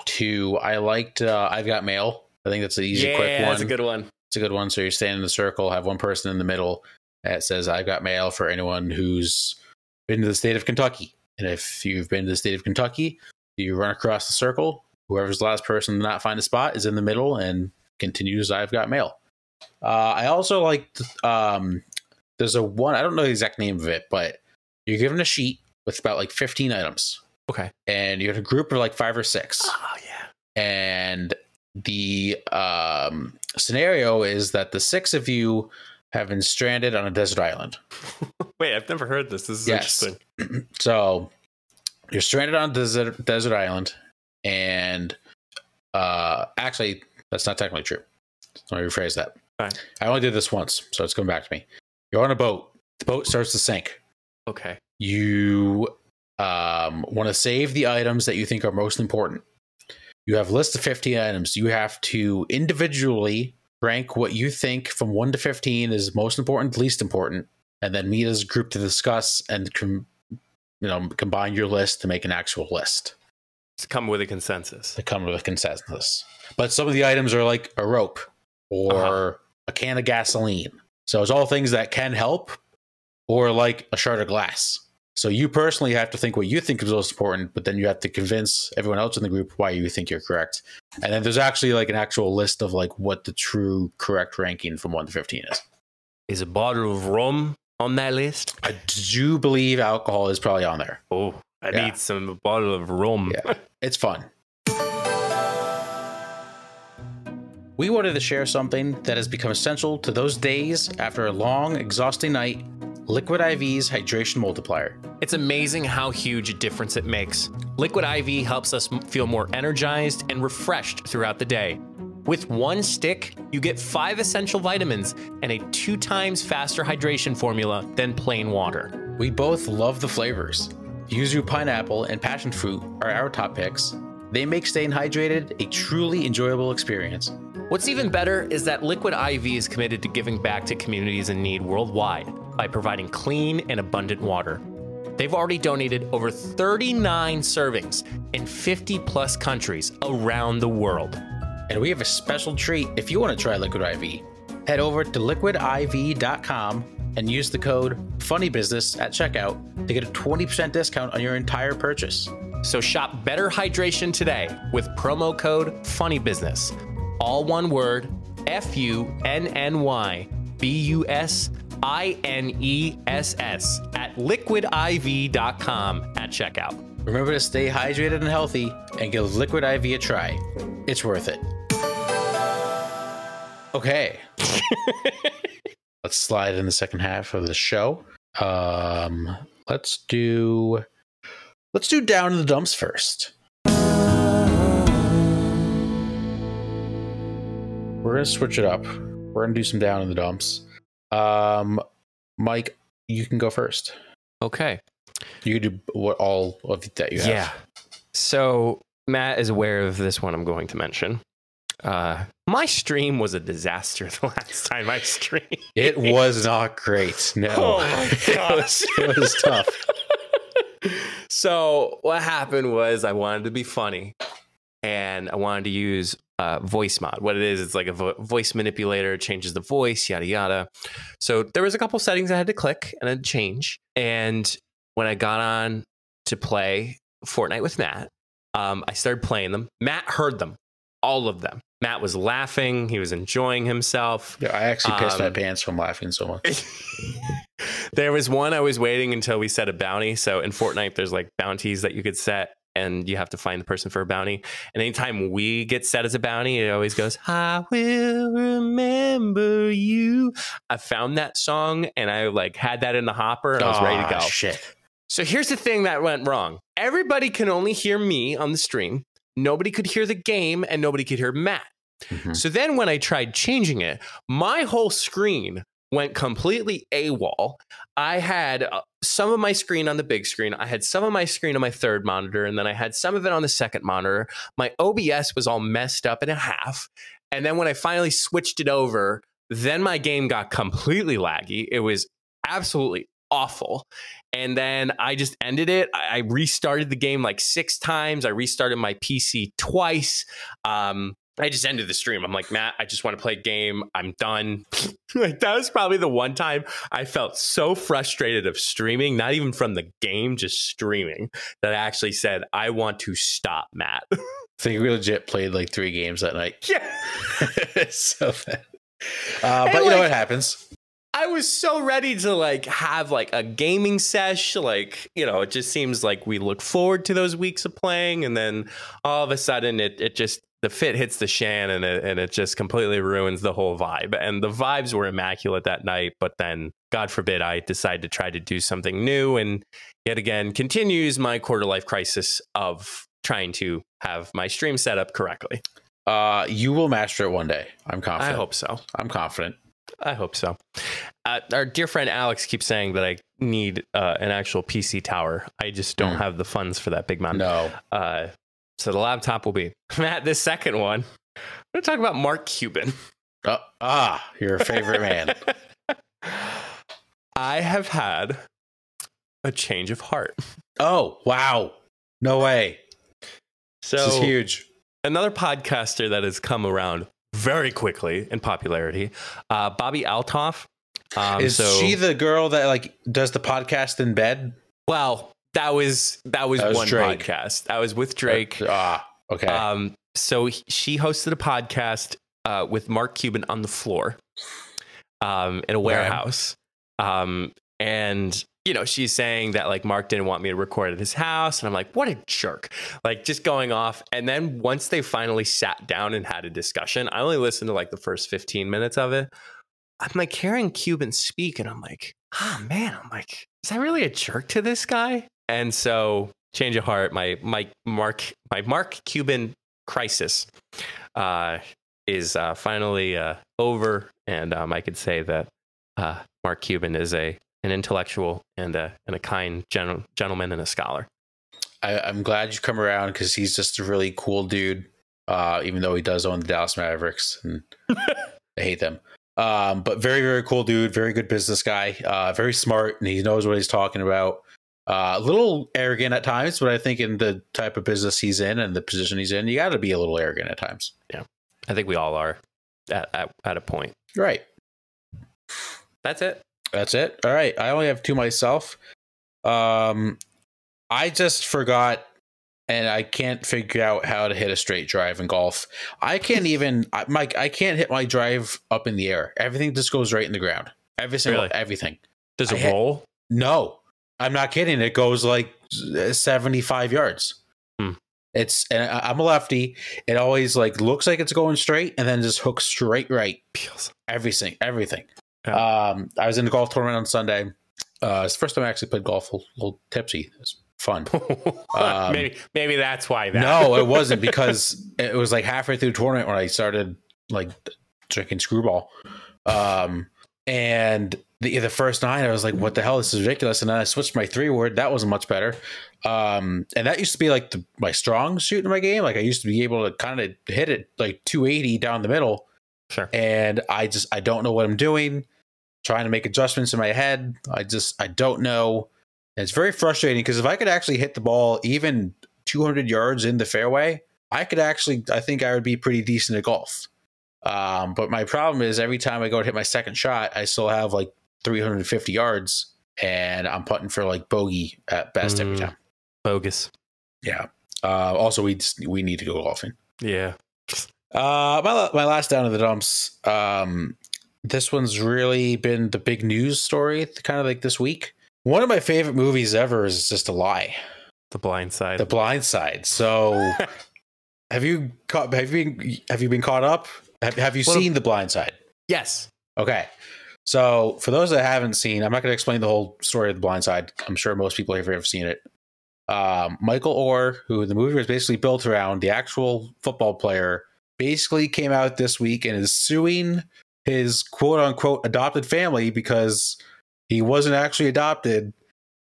[SPEAKER 2] two. I liked. Uh, I've got mail. I think that's an easy,
[SPEAKER 1] yeah,
[SPEAKER 2] quick one.
[SPEAKER 1] that's a good one.
[SPEAKER 2] It's a good one. So you're standing in the circle, have one person in the middle that says, "I've got mail for anyone who's been to the state of Kentucky." And if you've been to the state of Kentucky, you run across the circle. Whoever's the last person to not find a spot is in the middle and continues. I've got mail. Uh, I also like Um, there's a one. I don't know the exact name of it, but you're given a sheet with about like 15 items,
[SPEAKER 1] Okay.
[SPEAKER 2] and you have a group of like five or six
[SPEAKER 1] Oh yeah.
[SPEAKER 2] and the um, scenario is that the six of you have been stranded on a desert island.
[SPEAKER 1] Wait, I've never heard this. This is
[SPEAKER 2] Yes.
[SPEAKER 1] interesting.
[SPEAKER 2] So you're stranded on a desert desert island, and uh, actually, that's not technically true. Let me rephrase that.
[SPEAKER 1] Right.
[SPEAKER 2] I only did this once, so it's coming back to me. You're on a boat. The boat starts to sink.
[SPEAKER 1] Okay.
[SPEAKER 2] You um, want to save the items that you think are most important. You have a list of 15 items. You have to individually rank what you think from 1 to 15 is most important, least important, and then meet as a group to discuss and com- you know combine your list to make an actual list
[SPEAKER 1] To come with a consensus.
[SPEAKER 2] to come with a consensus. But some of the items are like a rope or
[SPEAKER 1] Uh-huh.
[SPEAKER 2] a can of gasoline. So it's all things that can help or like a shard of glass. So you personally have to think what you think is most important, but then you have to convince everyone else in the group why you think you're correct. And then there's actually like an actual list of like what the true correct ranking from 1 to 15 is.
[SPEAKER 1] Is a bottle of rum on that list?
[SPEAKER 2] I do believe alcohol is probably on there.
[SPEAKER 1] Oh, I
[SPEAKER 2] Yeah.
[SPEAKER 1] need some bottle of rum.
[SPEAKER 2] Yeah. It's fun. We wanted to share something that has become essential to those days after a long, exhausting night Liquid IV's hydration multiplier.
[SPEAKER 1] It's amazing how huge a difference it makes. Liquid IV helps us feel more energized and refreshed throughout the day. With one stick, you get five essential vitamins and a two times faster hydration formula than plain water.
[SPEAKER 2] We both love the flavors. Yuzu pineapple and passion fruit are our top picks. They make staying hydrated a truly enjoyable experience.
[SPEAKER 1] What's even better is that Liquid IV is committed to giving back to communities in need worldwide by providing clean and abundant water. They've already donated over 39 servings in 50 plus countries around the world.
[SPEAKER 2] And we have a special treat if you want to try Liquid IV. Head over to liquidiv.com and use the code FUNNYBUSINESS at checkout to get a 20% discount on your entire purchase.
[SPEAKER 1] So shop Better Hydration today with promo code FUNNYBUSINESS. All one word F U N N Y B U S I N E S S at liquidiv.com at checkout.
[SPEAKER 2] Remember to stay hydrated and healthy and give Liquid IV a try. It's worth it. Okay. let's slide in the second half of the show. Um, let's do let's do down in the dumps first. We're gonna switch it up. We're gonna do some down in the dumps. Um, Mike, you can go first.
[SPEAKER 1] Okay.
[SPEAKER 2] You can do what all of that you have.
[SPEAKER 1] Yeah. So Matt is aware of this one I'm going to mention. Uh, my stream was a disaster the last time I streamed.
[SPEAKER 2] It was not great. No.
[SPEAKER 1] Oh my
[SPEAKER 2] it, was, it was tough.
[SPEAKER 1] so what happened was I wanted to be funny, and I wanted to use uh, voice mod. What it is, it's like a vo- voice manipulator, changes the voice, yada yada. So there was a couple settings I had to click and then change. And when I got on to play Fortnite with Matt, um, I started playing them. Matt heard them, all of them. Matt was laughing. He was enjoying himself.
[SPEAKER 2] Yeah, I actually pissed my
[SPEAKER 1] Um,
[SPEAKER 2] pants from laughing so much.
[SPEAKER 1] there was one I was waiting until we set a bounty. So in Fortnite, there's like bounties that you could set, and you have to find the person for a bounty. And anytime we get set as a bounty, it always goes, "I will remember you." I found that song, and I like had that in the hopper, and I was ready to go.
[SPEAKER 2] Shit.
[SPEAKER 1] So here's the thing that went wrong. Everybody can only hear me on the stream. Nobody could hear the game, and nobody could hear Matt.
[SPEAKER 2] Mhm.
[SPEAKER 1] So then when I tried changing it, my whole screen went completely AWOL. I had uh, some of my screen on the big screen, I had some of my screen on my third monitor, and then I had some of it on the second monitor. My OBS was all messed up in a half. And then when I finally switched it over, then my game got completely laggy. It was absolutely awful. And then I just ended it. I restarted the game like six times. I restarted my PC twice. Um, I just ended the stream. I'm like, Matt, I just want to play a game. I'm done. like that was probably the one time I felt so frustrated of streaming, not even from the game, just streaming, that I actually said, I want to stop, Matt.
[SPEAKER 2] Think we legit played like three games that night.
[SPEAKER 1] yeah.
[SPEAKER 2] so bad. Uh, but you know
[SPEAKER 1] like-
[SPEAKER 2] what happens?
[SPEAKER 1] I was so ready to like have like a gaming sesh. Like, you know, it just seems like we look forward to those weeks of playing. And then all of a sudden it, it just, the fit hits the shan and it, and it just completely ruins the whole vibe. And the vibes were immaculate that night. But then, God forbid, I decide to try to do something new. And yet again, continues my quarter life crisis of trying to have my stream set up correctly.
[SPEAKER 2] Uh, you will master it one day. I'm confident.
[SPEAKER 1] I hope so.
[SPEAKER 2] I'm confident.
[SPEAKER 1] I hope so. Uh, our dear friend Alex keeps saying that I need uh, an actual PC tower. I just don't
[SPEAKER 2] Mm.
[SPEAKER 1] have the funds for that big man.
[SPEAKER 2] No.
[SPEAKER 1] Uh, so the laptop will be Matt. This second one, I'm going to talk about Mark Cuban.
[SPEAKER 2] Uh, ah, your favorite man.
[SPEAKER 1] I have had a change of heart.
[SPEAKER 2] Oh, wow. No way.
[SPEAKER 1] So
[SPEAKER 2] this is huge.
[SPEAKER 1] another podcaster that has come around very quickly in popularity, uh, Bobbi Althoff. Um,
[SPEAKER 2] is
[SPEAKER 1] so,
[SPEAKER 2] she the girl that like does the podcast in bed?
[SPEAKER 1] well, that was that was,
[SPEAKER 2] That was
[SPEAKER 1] one
[SPEAKER 2] Drake.
[SPEAKER 1] podcast. That was with Drake.
[SPEAKER 2] Ah, okay.
[SPEAKER 1] Um, so he- she hosted a podcast uh, with Mark Cuban on the floor um, in a warehouse. Um, and, you know, she's saying that like Mark didn't want me to record at his house. And I'm like, what a jerk. Like just going off. And then once they finally sat down and had a discussion, I only listened to like the first 15 minutes of it. I'm like hearing Cuban speak and I'm like, oh man, I'm like, is I really a jerk to this guy? And so change of heart, my my Mark my Mark Cuban crisis uh, is uh, finally uh, over, and um, I could say that uh, Mark Cuban is a an intellectual and a and a kind gen- gentleman and a scholar.
[SPEAKER 2] I, I'm glad you come around because he's just a really cool dude. Uh, even though he does own the Dallas Mavericks, and I hate them. Um, but very, very cool dude. Very good business guy. Uh, very smart, and he knows what he's talking about. Uh, a little arrogant at times, but I think in the type of business he's in and the position he's in, you got to be a little arrogant at times.
[SPEAKER 1] Yeah, I think we all are at at, at a point.
[SPEAKER 2] Right.
[SPEAKER 1] That's it.
[SPEAKER 2] That's it. All right. I only have two myself. Um, I just forgot, and I can't figure out how to hit a straight drive in golf. I can't even, I- Mike. I can't hit my drive up in the air. Everything just goes right in the ground. Every single
[SPEAKER 1] Really?
[SPEAKER 2] everything.
[SPEAKER 1] Does
[SPEAKER 2] I
[SPEAKER 1] it
[SPEAKER 2] hit-
[SPEAKER 1] roll?
[SPEAKER 2] No, I'm not kidding. It goes like 75 yards.
[SPEAKER 1] Hmm.
[SPEAKER 2] It's and I- I'm a lefty. It always like looks like it's going straight and then just hooks straight right. Everything, everything.
[SPEAKER 1] Yeah.
[SPEAKER 2] Um, I was in the golf tournament on Sunday. Uh, it's the first time I actually played golf. A little tipsy. fun. Um,
[SPEAKER 1] maybe maybe that's why that.
[SPEAKER 2] no, it wasn't because it was like halfway through tournament when I started like drinking screwball. Um, and the the first nine, I was like, "What the hell? This is ridiculous." And then I switched my three wood. That wasn't much better. Um, and that used to be like the, my strong suit in my game. Like I used to be able to kind of hit it like 280 down the middle.
[SPEAKER 1] Sure.
[SPEAKER 2] And I just I don't know what I'm doing. Trying to make adjustments in my head. I just I don't know. It's very frustrating because if I could actually hit the ball even 200 yards in the fairway, I could actually, I think I would be pretty decent at golf. Um, but my problem is every time I go to hit my second shot, I still have like 350 yards and I'm putting for like bogey at best every
[SPEAKER 1] Mm.
[SPEAKER 2] time.
[SPEAKER 1] Bogus.
[SPEAKER 2] Yeah. Uh, also, we just, we need to go golfing.
[SPEAKER 1] Yeah.
[SPEAKER 2] Uh, my, my last down in the dumps. Um, this one's really been the big news story, kind of like this week. One of my favorite movies ever is just a lie.
[SPEAKER 1] The blind side.
[SPEAKER 2] The Blind Side. So, have you caught? Have you been, have you been caught up? Have, have you
[SPEAKER 1] Well,
[SPEAKER 2] seen The Blind Side?
[SPEAKER 1] yes.
[SPEAKER 2] Okay. So, for those that haven't seen, I'm not going to explain the whole story of The Blind Side. I'm sure most people have ever seen it. Um, Michael Oher, who the movie was basically built around, the actual football player, basically came out this week and is suing his quote unquote adopted family because he wasn't actually adopted.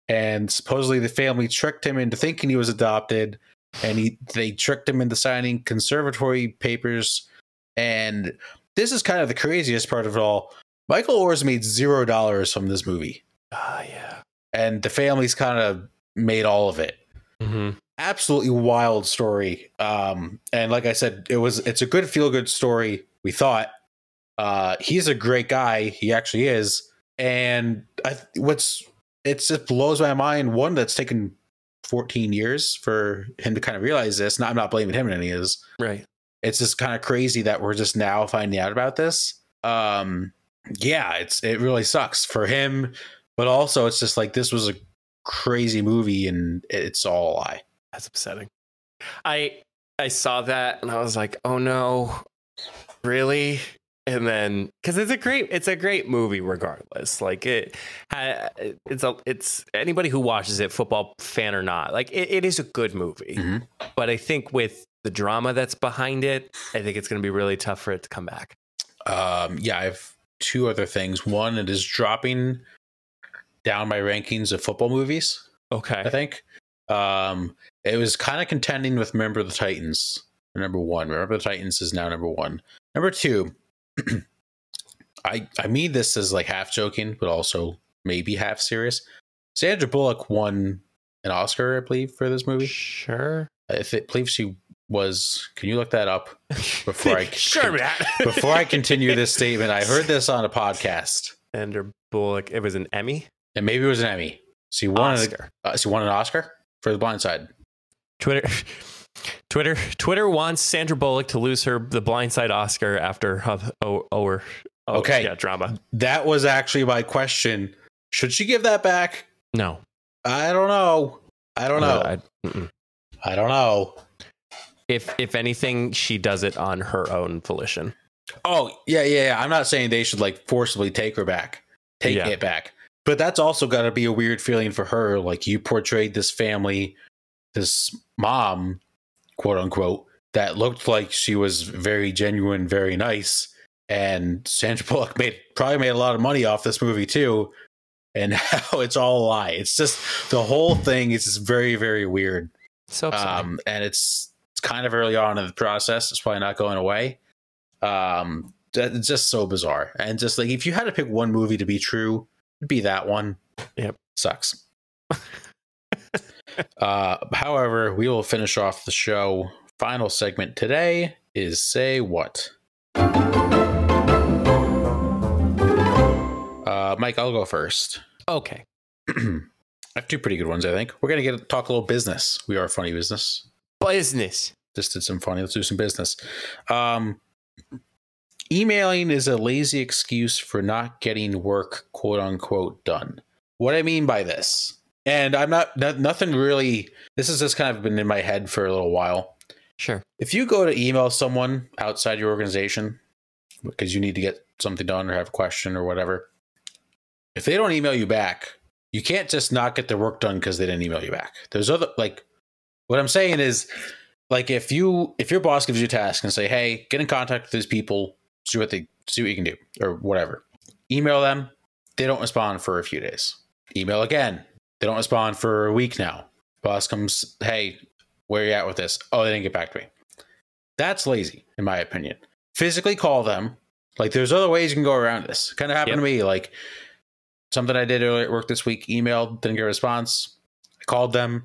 [SPEAKER 2] And supposedly the family tricked him into thinking he was adopted, and he they tricked him into signing conservatory papers. And this is kind of the craziest part of it all. Michael Oher's made zero dollars from this movie,
[SPEAKER 1] Ah, yeah.
[SPEAKER 2] and the family's kind of made all of it.
[SPEAKER 1] hmm
[SPEAKER 2] Absolutely wild story. Um, and like I said, it was it's a good feel good story. We thought uh, he's a great guy. He actually is. And I, what's it just blows my mind. One that's taken 14 years for him to kind of realize this. And I'm not blaming him in any of this
[SPEAKER 1] Right.
[SPEAKER 2] it's just kind of crazy that we're just now finding out about this. Um, yeah, it's it really sucks for him, but also it's just like this was a crazy movie and it's all a lie.
[SPEAKER 1] That's upsetting. I I saw that and I was like, oh no, really? And then because it's a great it's a great movie regardless. Like it, it's a it's anybody who watches it, football fan or not, like it, it is a good movie.
[SPEAKER 2] Mhm.
[SPEAKER 1] But I think with the drama that's behind it, I think it's going to be really tough for it to come back.
[SPEAKER 2] Um, yeah, I have two other things. One, it is dropping down my rankings of football movies.
[SPEAKER 1] Okay.
[SPEAKER 2] I think. Um, it was kind of contending with Remember the Titans. Number one. Remember the Titans is now number one. Number two, I I mean this as like half joking, but also maybe half serious. Sandra Bullock won an Oscar, I believe, for this movie.
[SPEAKER 1] Sure.
[SPEAKER 2] I th- believe she was. Can you look that up before I
[SPEAKER 1] sure, Matt.
[SPEAKER 2] before I continue this statement? I heard this on a podcast,
[SPEAKER 1] Sandra Bullock. It was an Emmy.
[SPEAKER 2] and maybe it was an Emmy. She won. An,
[SPEAKER 1] Oscar.
[SPEAKER 2] uh, she won an Oscar for The Blind Side.
[SPEAKER 1] Twitter. Twitter. Twitter wants Sandra Bullock to lose her the Blindside Oscar after uh, oh, oh, oh
[SPEAKER 2] Okay.
[SPEAKER 1] yeah drama.
[SPEAKER 2] That was actually my question. Should she give that back?
[SPEAKER 1] No,
[SPEAKER 2] I don't know. I don't know.
[SPEAKER 1] I-
[SPEAKER 2] I don't know.
[SPEAKER 1] if if anything, she does it on her own volition.
[SPEAKER 2] Oh yeah, yeah, yeah. I'm not saying they should like forcibly take her back, take
[SPEAKER 1] Yeah.
[SPEAKER 2] it back. But that's also got to be a weird feeling for her. Like you portrayed this family, this mom, quote unquote, that looked like she was very genuine, very nice. And Sandra Bullock made probably made a lot of money off this movie too. And now it's all a lie. It's just the whole thing is just very, very weird.
[SPEAKER 1] So
[SPEAKER 2] um, and it's it's kind of early on in the process. It's probably not going away. Um, it's just so bizarre, and just like if you had to pick one movie to be true, it'd be that one.
[SPEAKER 1] Yep.
[SPEAKER 2] sucks. uh, however, we will finish off the show. Final segment today is say what. Uh, Mike, I'll go first.
[SPEAKER 1] okay.
[SPEAKER 2] I have two pretty good ones. I think we're gonna get talk a little business. We are a funny business.
[SPEAKER 1] Business.
[SPEAKER 2] just did some funny. Let's do some business. Um, emailing is a lazy excuse for not getting work, quote unquote, done. What I mean by this, and I'm not, not nothing really. This has just kind of been in my head for a little while.
[SPEAKER 1] Sure.
[SPEAKER 2] If you go to email someone outside your organization because you need to get something done or have a question or whatever, if they don't email you back, you can't just not get their work done because they didn't email you back. There's other like what I'm saying is like if you if your boss gives you a task and say, hey, get in contact with these people, see what they see what you can do or whatever. Email them. They don't respond for a few days. Email again. They don't respond for a week now. Boss comes, hey, where you at with this? Oh, they didn't get back to me. That's lazy, in my opinion. Physically call them. Like there's other ways you can go around this. Kind of happened
[SPEAKER 1] Yep.
[SPEAKER 2] to me. Like something I did earlier at work this week, emailed, didn't get a response. I called them,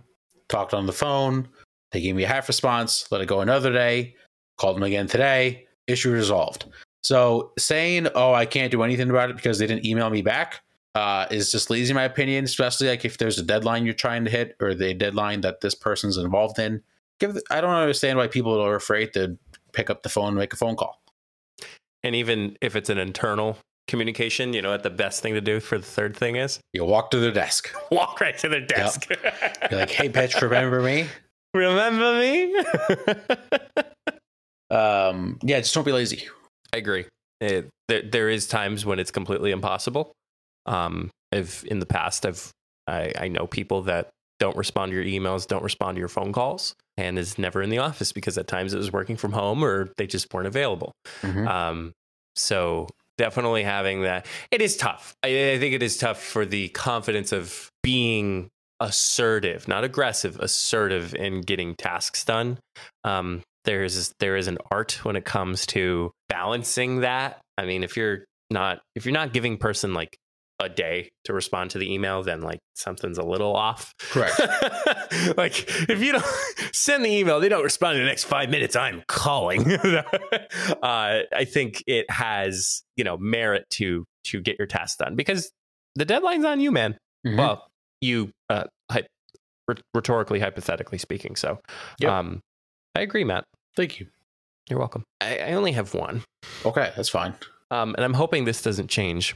[SPEAKER 2] talked on the phone. They gave me a half response, let it go another day, called them again today, issue resolved. So saying, oh, I can't do anything about it because they didn't email me back uh, is just lazy, in my opinion, especially like if there's a deadline you're trying to hit or the deadline that this person's involved in. Give I don't understand why people are afraid to pick up the phone and make a phone call.
[SPEAKER 1] And even if it's an internal communication, you know what the best thing to do for the third thing is?
[SPEAKER 2] You walk to their desk.
[SPEAKER 1] Walk right to their desk.
[SPEAKER 2] You're like, hey, Petch, remember me?
[SPEAKER 1] Remember me?
[SPEAKER 2] Um, yeah, just don't be lazy.
[SPEAKER 1] I agree. It, there, there is times when it's completely impossible. Um, I've in the past, I've I, I know people that don't respond to your emails, don't respond to your phone calls, and is never in the office because at times it was working from home or they just weren't available.
[SPEAKER 2] Mhm.
[SPEAKER 1] Um, so definitely having that, it is tough. I, I think it is tough for the confidence of being assertive, not aggressive, assertive in getting tasks done. Um, there is there is an art when it comes to balancing that. I mean, if you're not if you're not giving person like a day to respond to the email, then like something's a little off.
[SPEAKER 2] Correct.
[SPEAKER 1] like if you don't send the email, they don't respond in the next five minutes. I'm calling. uh, I think it has you know merit to to get your task done because the deadline's on you, man.
[SPEAKER 2] Mhm.
[SPEAKER 1] Well, you uh, hy- rhetorically, hypothetically speaking. So,
[SPEAKER 2] Yep.
[SPEAKER 1] um, I agree, Matt.
[SPEAKER 2] Thank you.
[SPEAKER 1] You're welcome. I, I only have one.
[SPEAKER 2] Okay, that's fine.
[SPEAKER 1] Um, and I'm hoping this doesn't change.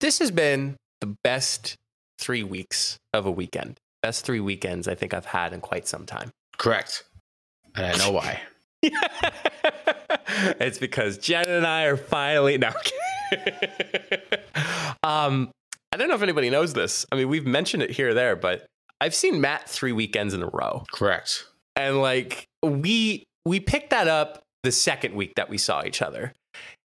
[SPEAKER 1] This has been the best three weeks of a weekend. Best three weekends I think I've had in quite some time.
[SPEAKER 2] Correct. And I know why.
[SPEAKER 1] it's because Jen and I are finally no. um, I don't know if anybody knows this. I mean, we've mentioned it here or there, but I've seen Matt three weekends in a row,
[SPEAKER 2] Correct.
[SPEAKER 1] and like we we picked that up the second week that we saw each other.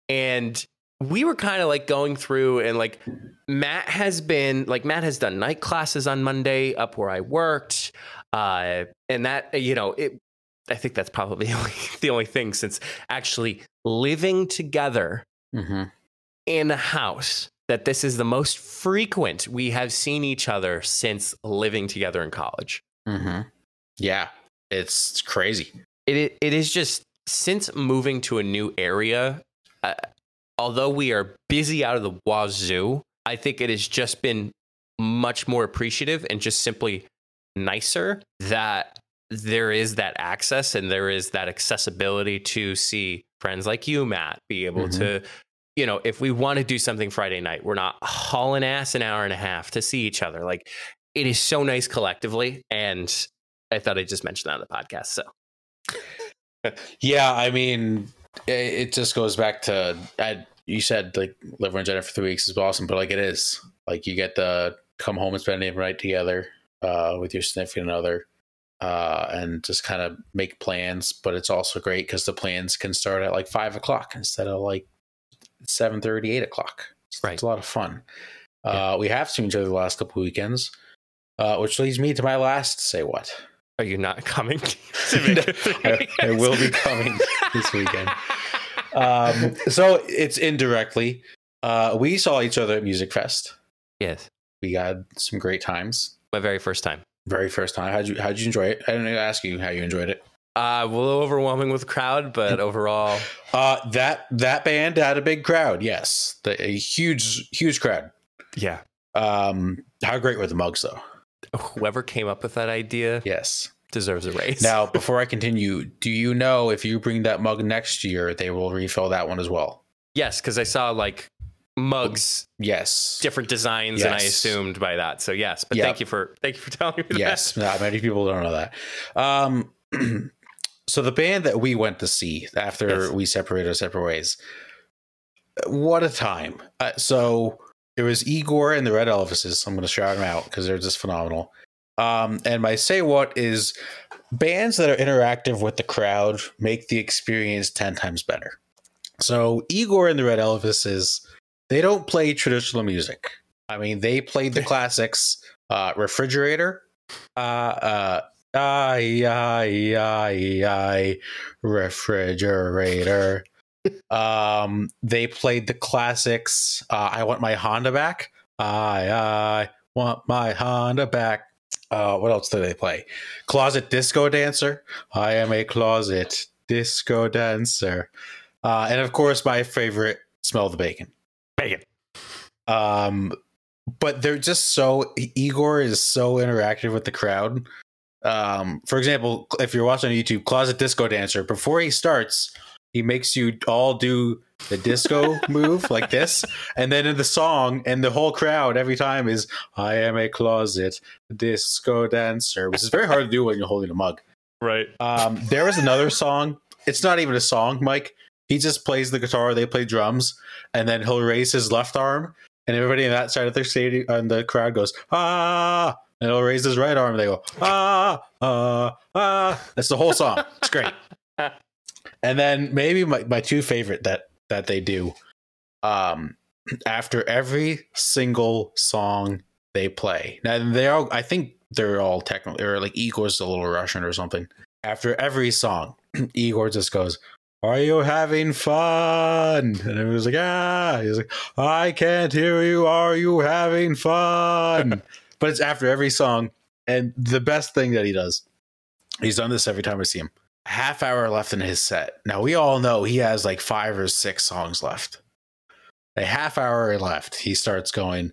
[SPEAKER 1] And we were kind of like going through and like Matt has been like Matt has done night classes on Monday up where I worked. Uh, and that, you know, it, I think that's probably the only, the only thing since actually living together
[SPEAKER 2] Mm-hmm.
[SPEAKER 1] in a house that this is the most frequent we have seen each other since living together in college.
[SPEAKER 2] Mm-hmm. Yeah, it's crazy.
[SPEAKER 1] It it is just since moving to a new area, uh, although we are busy out of the wazoo, I think it has just been much more appreciative and just simply nicer that there is that access and there is that accessibility to see friends like you, Matt, be able
[SPEAKER 2] Mhm.
[SPEAKER 1] to, you know, if we want to do something Friday night, we're not hauling ass an hour and a half to see each other. Like it is so nice collectively. And I thought I'd just mention that on the podcast. So
[SPEAKER 2] Yeah, I mean, it just goes back to I, you said like living in Jenna for three weeks is awesome, but like it is like you get to come home and spend the night together uh, with your significant other. Uh, and just kind of make plans, but it's also great because the plans can start at like five o'clock instead of like seven thirty, eight o'clock. It's,
[SPEAKER 1] Right.
[SPEAKER 2] it's a lot of fun. Uh, we have seen each other the last couple of weekends, uh, which leads me to my last say what.
[SPEAKER 1] are you not coming? it
[SPEAKER 2] I, I will be coming this weekend. Um, so it's indirectly. Uh, we saw each other at Music Fest.
[SPEAKER 1] yes,
[SPEAKER 2] We had some great times.
[SPEAKER 1] my very first time.
[SPEAKER 2] Very first time. How'd you How'd you enjoy it? I didn't ask you how you enjoyed it.
[SPEAKER 1] Uh, a little overwhelming with crowd, but overall,
[SPEAKER 2] Uh, that that band had a big crowd. Yes, the, a huge huge crowd.
[SPEAKER 1] yeah.
[SPEAKER 2] Um, how great were the mugs though?
[SPEAKER 1] Whoever came up with that idea
[SPEAKER 2] Yes.
[SPEAKER 1] Deserves a raise.
[SPEAKER 2] Now, before I continue, do you know if you bring that mug next year, they will refill that one as well?
[SPEAKER 1] yes, because I saw like mugs,
[SPEAKER 2] Yes.
[SPEAKER 1] different designs, and I assumed by that. So yes, but
[SPEAKER 2] Yeah.
[SPEAKER 1] thank you for thank you for telling me that.
[SPEAKER 2] yes many people don't know that um so the band that we went to see after
[SPEAKER 1] Yes.
[SPEAKER 2] we separated our separate ways what a time uh, so it was igor and the red elvises i'm going to shout them out because they're just phenomenal um and my say what is bands that are interactive with the crowd make the experience 10 times better so igor and the red elvises they don't play traditional music i mean they played the classics uh refrigerator uh uh I, I, I, I, refrigerator. um, they played the classics. Uh, I want my Honda back. I, I want my Honda back. Uh, what else do they play? Closet Disco Dancer. I am a closet disco dancer. Uh, and of course, my favorite, Smell the Bacon.
[SPEAKER 1] Bacon.
[SPEAKER 2] Um, but they're just so Igor is so interactive with the crowd. Um, for example, if you're watching on YouTube, Closet Disco Dancer, before he starts, he makes you all do the disco move like this, and then in the song, and the whole crowd every time is "I am a closet disco dancer," which is very hard to do when you're holding a mug.
[SPEAKER 1] Right.
[SPEAKER 2] Um, there is another song. It's not even a song, Mike. He just plays the guitar. They play drums, and then he'll raise his left arm, and everybody on that side of the stadium and the crowd goes ah, and he'll raise his right arm. And they go ah ah ah. That's the whole song. It's great. and then maybe my, my two favorite that that they do, um, after every single song they play. Now they all, I think they're all technically, or like Igor's a little Russian or something. After every song, Igor just goes, "Are you having fun?" And it was like, "Ah." He's like, "I can't hear you. Are you having fun?" but it's after every song, and the best thing that he does, he's done this every time I see him. Half hour left in his set. Now we all know he has like five or six songs left. A half hour left. He starts going,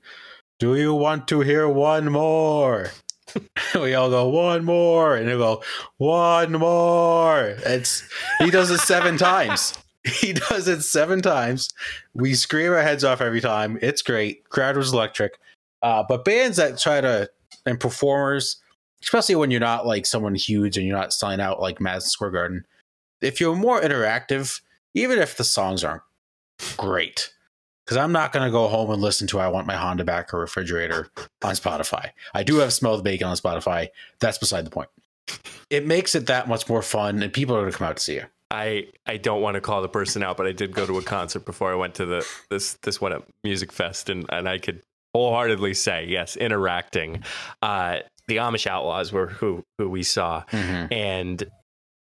[SPEAKER 2] Do you want to hear one more? we all go, One more. And he'll go, One more. It's he does it seven times. He does it seven times. We scream our heads off every time. It's great. Crowd was electric. Uh, but bands that try to and performers, especially when you're not like someone huge and you're not selling out like Madison Square Garden, if you're more interactive, even if the songs aren't great, because I'm not going to go home and listen to I Want My Honda Back or Refrigerator on Spotify. I do have Smell the Bacon on Spotify. That's beside the point. it makes it that much more fun, and people are going to come out to see you.
[SPEAKER 1] I I don't want to call the person out, but I did go to a concert before I went to the this this one at Music Fest, and and I could wholeheartedly say yes, interacting. Uh, the Amish Outlaws were who who we saw,
[SPEAKER 2] Mm-hmm.
[SPEAKER 1] and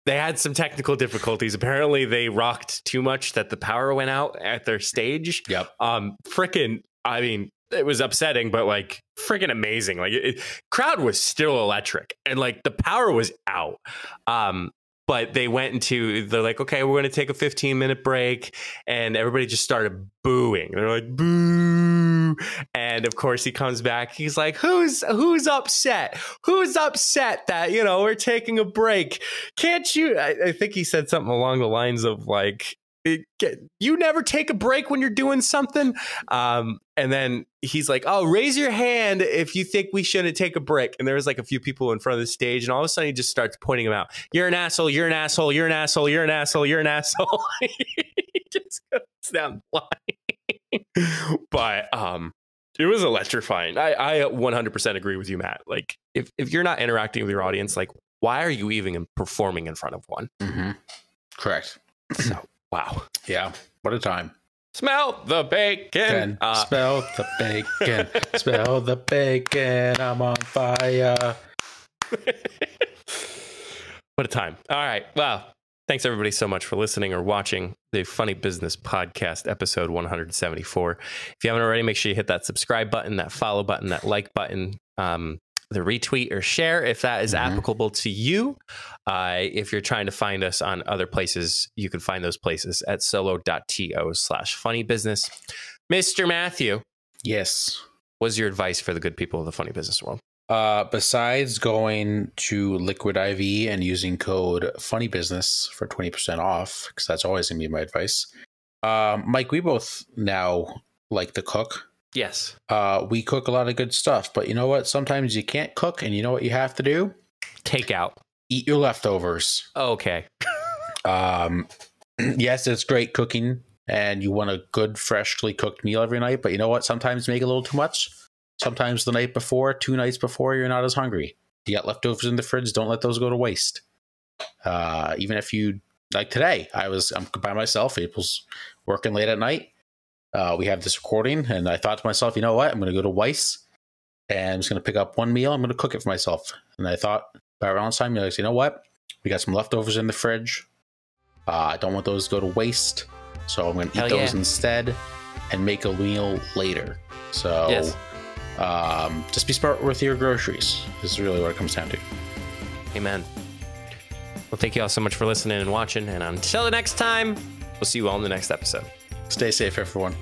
[SPEAKER 1] they had some technical difficulties. Apparently, they rocked too much that the power went out at their stage.
[SPEAKER 2] Yep.
[SPEAKER 1] Um, freaking, I mean, it was upsetting, but like freaking amazing. Like, it, crowd was still electric, and like the power was out. Um, but they went into they're like okay we're going to take a 15 minute break and everybody just started booing they're like boo and of course he comes back. He's like who's who's upset? Who's upset that you know we're taking a break? Can't you i, I think he said something along the lines of like get, you never take a break when you're doing something? Um, and then he's like oh raise your hand if you think we shouldn't take a break. And there was like a few people in front of the stage and all of a sudden he just starts pointing them out. You're an asshole you're an asshole you're an asshole you're an asshole you're an asshole. He just goes down line but um it was electrifying I, I 100% agree with you matt like if, if you're not interacting with your audience like why are you even performing in front of one
[SPEAKER 2] Mm-hmm. Correct.
[SPEAKER 1] so wow
[SPEAKER 2] Yeah. What a time.
[SPEAKER 1] smell the bacon uh,
[SPEAKER 2] smell the bacon. smell the bacon. I'm on fire.
[SPEAKER 1] what a time. All right. Well, thanks everybody so much for listening or watching the Funny Business Podcast, episode 174. If you haven't already, make sure you hit that subscribe button, that follow button, that like button, um, the retweet or share if that is
[SPEAKER 2] Mhm.
[SPEAKER 1] applicable to you. Uh, if you're trying to find us on other places, you can find those places at solo.to slash funny business. Mr. Matthew,
[SPEAKER 2] Yes.
[SPEAKER 1] what's your advice for the good people of the funny business world?
[SPEAKER 2] Uh, besides going to Liquid IV and using code Funny Business for twenty percent off, because that's always gonna be my advice. Uh, Mike, we both now like to cook.
[SPEAKER 1] Yes.
[SPEAKER 2] Uh, we cook a lot of good stuff, but you know what? Sometimes you can't cook, and you know what you have to do?
[SPEAKER 1] Takeout.
[SPEAKER 2] Eat your leftovers.
[SPEAKER 1] Okay.
[SPEAKER 2] Um, yes, it's great cooking, and you want a good, freshly cooked meal every night. But you know what? Sometimes make a little too much. Sometimes the night before, two nights before, you're not as hungry. You got leftovers in the fridge. Don't let those go to waste. Uh, even if you like today, I was I'm by myself. April's working late at night. Uh, we have this recording, and I thought to myself, you know what? I'm going to go to Weis, and I'm just going to pick up one meal. I'm going to cook it for myself. And I thought by around time, you're like, you know what? We got some leftovers in the fridge. Uh, I don't want those to go to waste, so I'm going to eat those instead and make a meal later. So,
[SPEAKER 1] Yes.
[SPEAKER 2] Um, just be smart with your groceries. This is really what it comes down to.
[SPEAKER 1] Amen. Well, thank you all so much for listening and watching. And until the next time, we'll see you all in the next episode.
[SPEAKER 2] Stay safe, everyone.